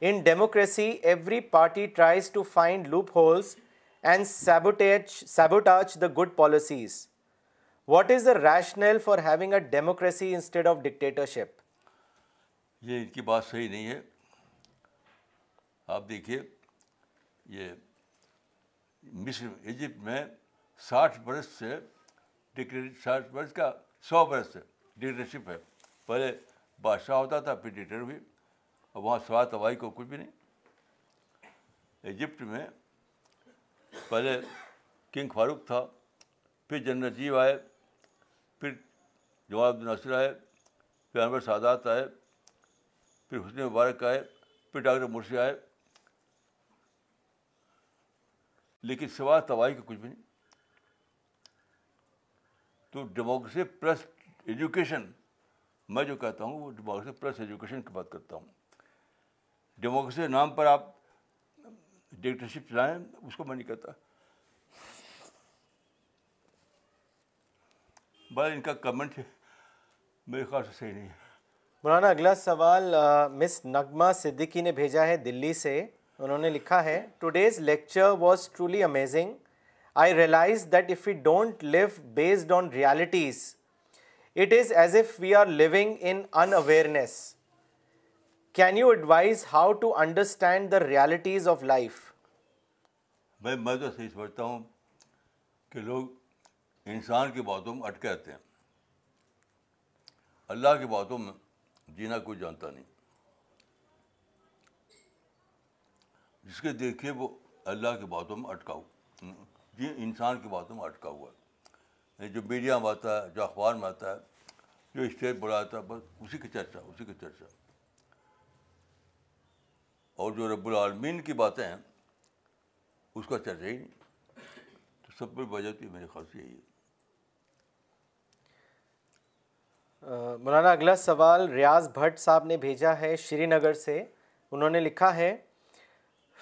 in democracy every party tries to find loopholes and sabotage sabotage the good policies what is the rationale for having a democracy instead of dictatorship یہ ان کی بات صحیح نہیں ہے۔ آپ دیکھیے یہ مصر، ایجپٹ میں ساٹھ برس سے ساٹھ برس کا، سو برس سے ڈکٹیٹرشپ ہے۔ پہلے بادشاہ ہوتا تھا، پھر ڈکٹیٹر بھی اور وہاں سوا تباہی کو کچھ بھی نہیں۔ ایجپٹ میں پہلے کنگ فاروق تھا، پھر جنرل جیو آئے، پھر جواب الناصر آئے، پھر انور سادات آئے، پھر حسن مبارک آئے، پھر ڈاکٹر مرسی آئے۔ لیکن سوائے تباہی کا کچھ بھی نہیں۔ تو ڈیموکریسی پلس ایجوکیشن میں جو کہتا ہوں وہ ڈیموکریسی پلس ایجوکیشن کی بات کرتا ہوں۔ ڈیموکریسی نام پر آپ ڈکٹرشپ چلائیں، اس کو میں نہیں کہتا۔ بھائی ان کا کمنٹ میرے خیال سے صحیح نہیں ہے۔ مولانا، اگلا سوال مس نغمہ صدیقی نے بھیجا ہے دلی سے۔ انہوں نے لکھا ہے today's lecture was truly amazing I realize that if you don't live based on realities it is as if we are living in in awareness can you advise how to understand the realities of life بھائی میں تو صحیح سمجھتا ہوں کہ لوگ انسان کی باتوں میں اٹکے رہتے ہیں۔ اللہ کی باتوں میں جینا کوئی جانتا نہیں۔ جس کے دیکھے وہ اللہ کی باتوں میں اٹکا ہوا۔ جی انسان کی باتوں میں اٹکا ہوا۔ ہے جو میڈیا میں آتا ہے، جو اخبار میں آتا ہے، جو اسٹیج پر آتا ہے، بس اسی کی چرچا، اسی کی چرچا۔ اور جو رب العالمین کی باتیں ہیں، اس کا چرچا ہی نہیں۔ تو سب پر وجہ تو میرے خیال سے یہی ہے۔ مولانا، اگلا سوال ریاض بھٹ صاحب نے بھیجا ہے شری نگر سے۔ انہوں نے لکھا ہے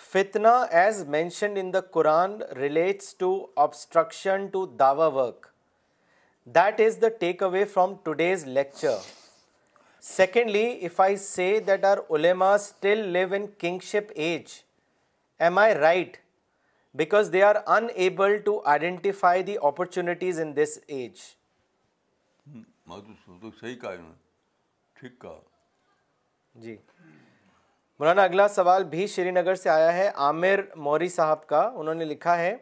فتنا as mentioned in the Quran relates to obstruction to Dawa work that is the take away from today's lecture secondly if I say that our علما still live in kingship age am I right because they are unable to identify the opportunities in this age صحیح کہا ٹھیک کہا جی مولانا، اگلا سوال بھی شری نگر سے آیا ہے۔ عامر موری صاحب کا، انہوں نے لکھا ہے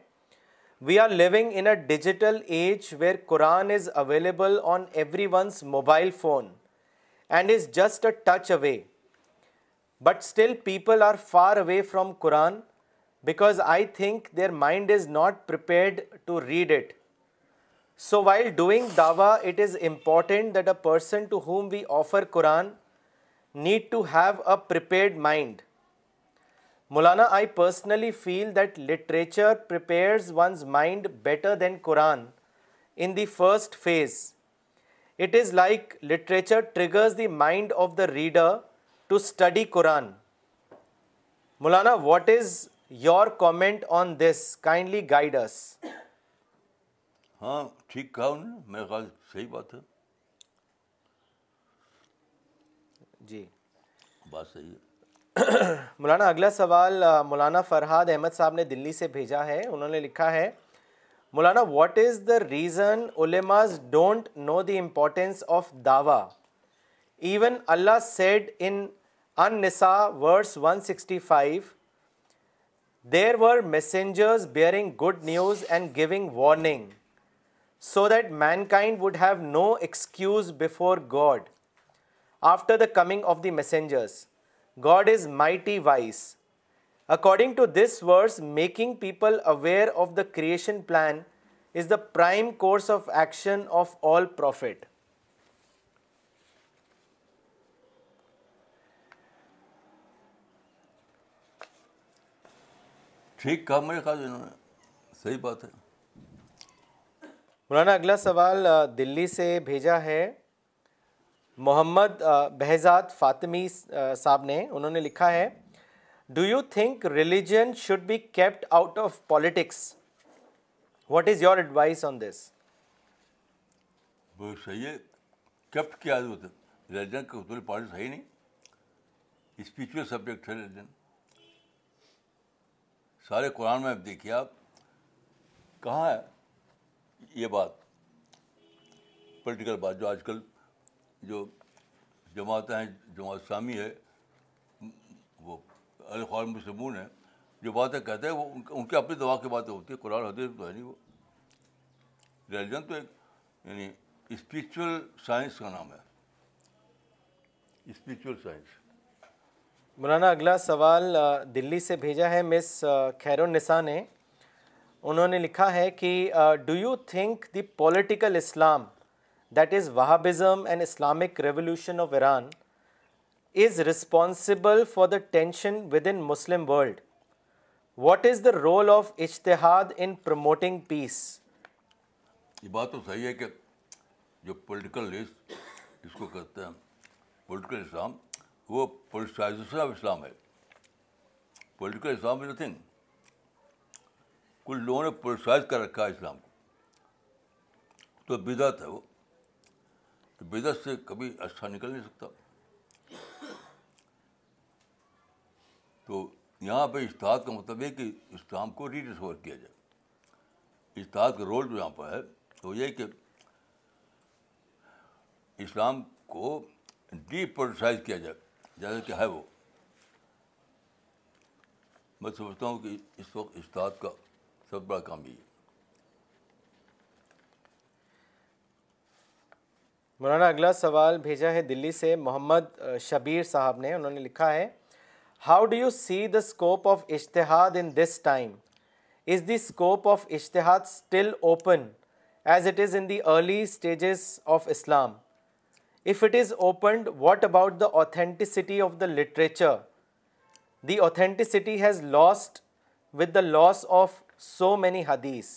we are living in a digital age where Quran is available on every one's mobile phone and is just a touch away but still people are far away from Quran because I think their mind is not prepared to read it so while doing Dawa it is important that a person to whom we offer Quran need to have a prepared mind Maulana I personally feel that literature prepares one's mind better than Quran in the first phase it is like literature triggers the mind of the reader to study Quran Maulana what is your comment on this kindly guides ہاں ٹھیک کہا انہوں نے میرے خیال صحیح بات ہے۔ جی۔ بات صحیح ہے۔ مولانا اگلا سوال مولانا فرحاد احمد صاحب نے دلی سے بھیجا ہے انہوں نے لکھا ہے Maulana what is the reason علماز don't know the importance of Dawa even Allah said in an Nisa verse one sixty five there were messengers bearing good news and giving warning so that mankind would have no excuse before God after the coming of the messengers God is mighty wise according to this verse making people aware of the creation plan is the prime course of action of all prophet ٹھیک کہا میرے خیال انہوں نے۔ صحیح بات ہے۔ مولانا اگلا سوال دلی سے بھیجا ہے۔ محمد بہزاد فاطمی صاحب نے، انہوں نے لکھا ہے do you think religion should be kept out of politics what is your advice on this وہ صحیح ہے۔ کیپٹ کیا ریلیجن کا پارٹی صحیح نہیں۔ اسپریچل سبجیکٹ ہے ریلیجن سارے قرآن میں دیکھیے آپ، کہاں ہے یہ بات؟ پولیٹیکل بات جو آج کل جو جماعتیں ہیں، جماعت اسلامی ہے، وہ الخوال مسلمون ہیں، جو باتیں کہتے ہیں، وہ ان کے اپنی دوا کی باتیں ہوتی ہیں، قرآن، حدیث تو ہے نہیں وہ۔ ریلیجن تو ایک یعنی اسپریچول سائنس کا نام ہے۔ اسپریچول سائنس مولانا، اگلا سوال دلی سے بھیجا ہے مس خیر النساء نے۔ انہوں نے لکھا ہے کہ do you think the political Islam that is Wahhabism and Islamic revolution of Iran is responsible for the tension within Muslim world what is the role of اشتہاد ان پروموٹنگ پیس یہ بات تو صحیح ہے کہ جو پولیٹیکل لسٹ اس کو کہتے ہیں پولیٹیکل اسلام وہ پولیٹائزیشن آف اسلام ہے۔ پولیٹیکل اسلام از نتھنگ کچھ لوگوں نے پروسائز کر رکھا ہے اسلام کو۔ تو بدعت ہے وہ۔ تو بدعت سے کبھی اچھا نکل نہیں سکتا۔ تو یہاں پہ اشتہاد کا مطلب ہے کہ اسلام کو ری ڈسکور کیا جائے۔ اشتہاد کا رول جو یہاں پہ ہے وہ یہ کہ اسلام کو ڈی پولیٹیسائز کیا جائے جیسا کہ ہے وہ۔ میں سمجھتا ہوں کہ اس وقت اشتہاد کا سب بڑا کام یہ مولانا اگلا سوال بھیجا ہے دلی سے محمد شبیر صاحب نے انہوں نے لکھا ہے how do you see the scope of اشتہاد in this time is the scope of اشتہاد still open as it is in the early stages of Islam if it is opened what about the authenticity of the literature the authenticity has lost with the loss of so many حدیث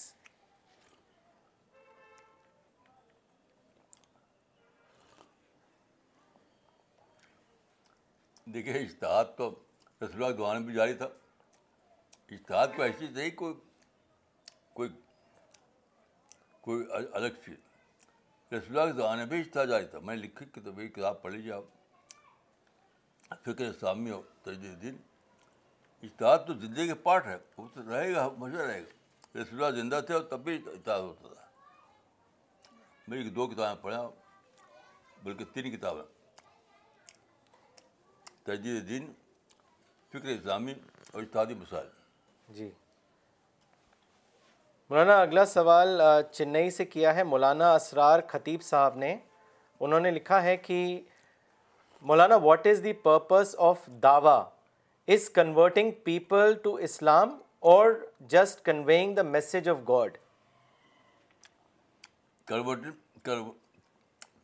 دیکھیے اشتہاد تو رسول اللہ دعانے بھی جاری تھا۔ اشتہاد کو ایسی نہیں، کوئی کوئی کوئی الگ چیز۔ رسول اللہ کے زمانے بھی اشتہار جاری تھا۔ میں نے لکھی کتاب کتاب پڑھ لیجیے آپ فکر اسلامی ہو تجدید دین اشتہاد تو زندگی کے پارٹ ہے، وہ تو رہے گا ہمیشہ رہے گا۔ رسول اللہ زندہ تھے اور تب بھی اشتہاد ہوتا تھا۔ میری دو کتابیں پڑھیں بلکہ تین کتابیں۔ تجدید دین فکر اسلامی اور اشتہادی مسائل۔ جی۔ مولانا اگلا سوال چنئی سے کیا ہے؟ مولانا اسرار خطیب صاحب نے انہوں نے لکھا ہے کہ Maulana what is the purpose of Dawa is converting people to Islam or just conveying the message of God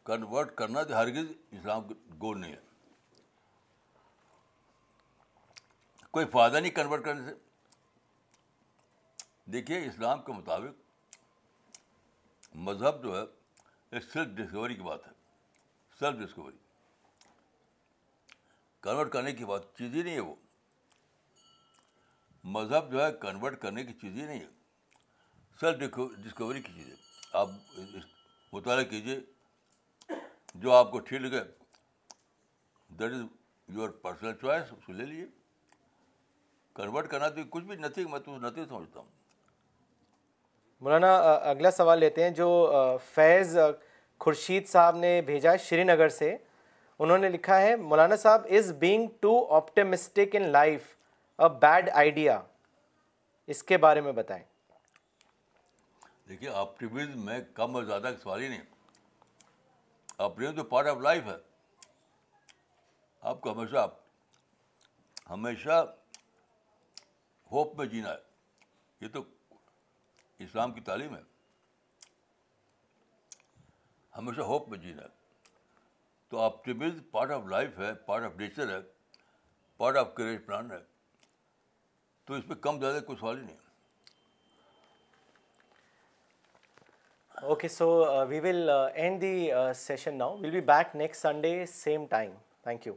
convert کرنا تو ہرگز اسلام گول نہیں ہے۔ کوئی فائدہ نہیں کنورٹ کرنے سے۔ دیکھیے، اسلام کے مطابق مذہب جو ہے، ایک سیلف ڈسکوری کی بات ہے۔ سیلف ڈسکوری کنورٹ کرنے کی بات چیز ہی نہیں ہے وہ۔ مذہب جو ہے کنورٹ کرنے کی چیز ہی نہیں ہے۔ سیلف ڈسکوری کی چیز ہے۔ آپ مطالعہ کیجیے۔ جو آپ کو ٹھیک لگے that is your personal choice اس کو لے لیجیے۔ کنورٹ کرنا تو کچھ بھی نتھی میں تو نتھی سمجھتا ہوں مولانا اگلا سوال لیتے ہیں جو فیض خورشید صاحب نے بھیجا ہے شری نگر سے انہوں نے لکھا ہے Maulana Sahab is being too optimistic in life a bad idea اس کے بارے میں بتائیں دیکھیے آپٹیمزم میں کم اور زیادہ سوال ہی نہیں آپٹیمزم تو پارٹ آف لائف ہے آپ کو ہمیشہ ہمیشہ ہوپ میں جینا ہے۔ یہ تو اسلام کی تعلیم ہے۔ ہمیشہ ہوپ میں جینا ہے۔ تو آپٹیمزم پارٹ آف لائف ہے پارٹ آف نیچر ہے پارٹ آف کریج پلان ہے۔ تو اس میں کم زیادہ کوئی سوال ہی نہیں okay so we will end the session now will be back next Sunday same time thank you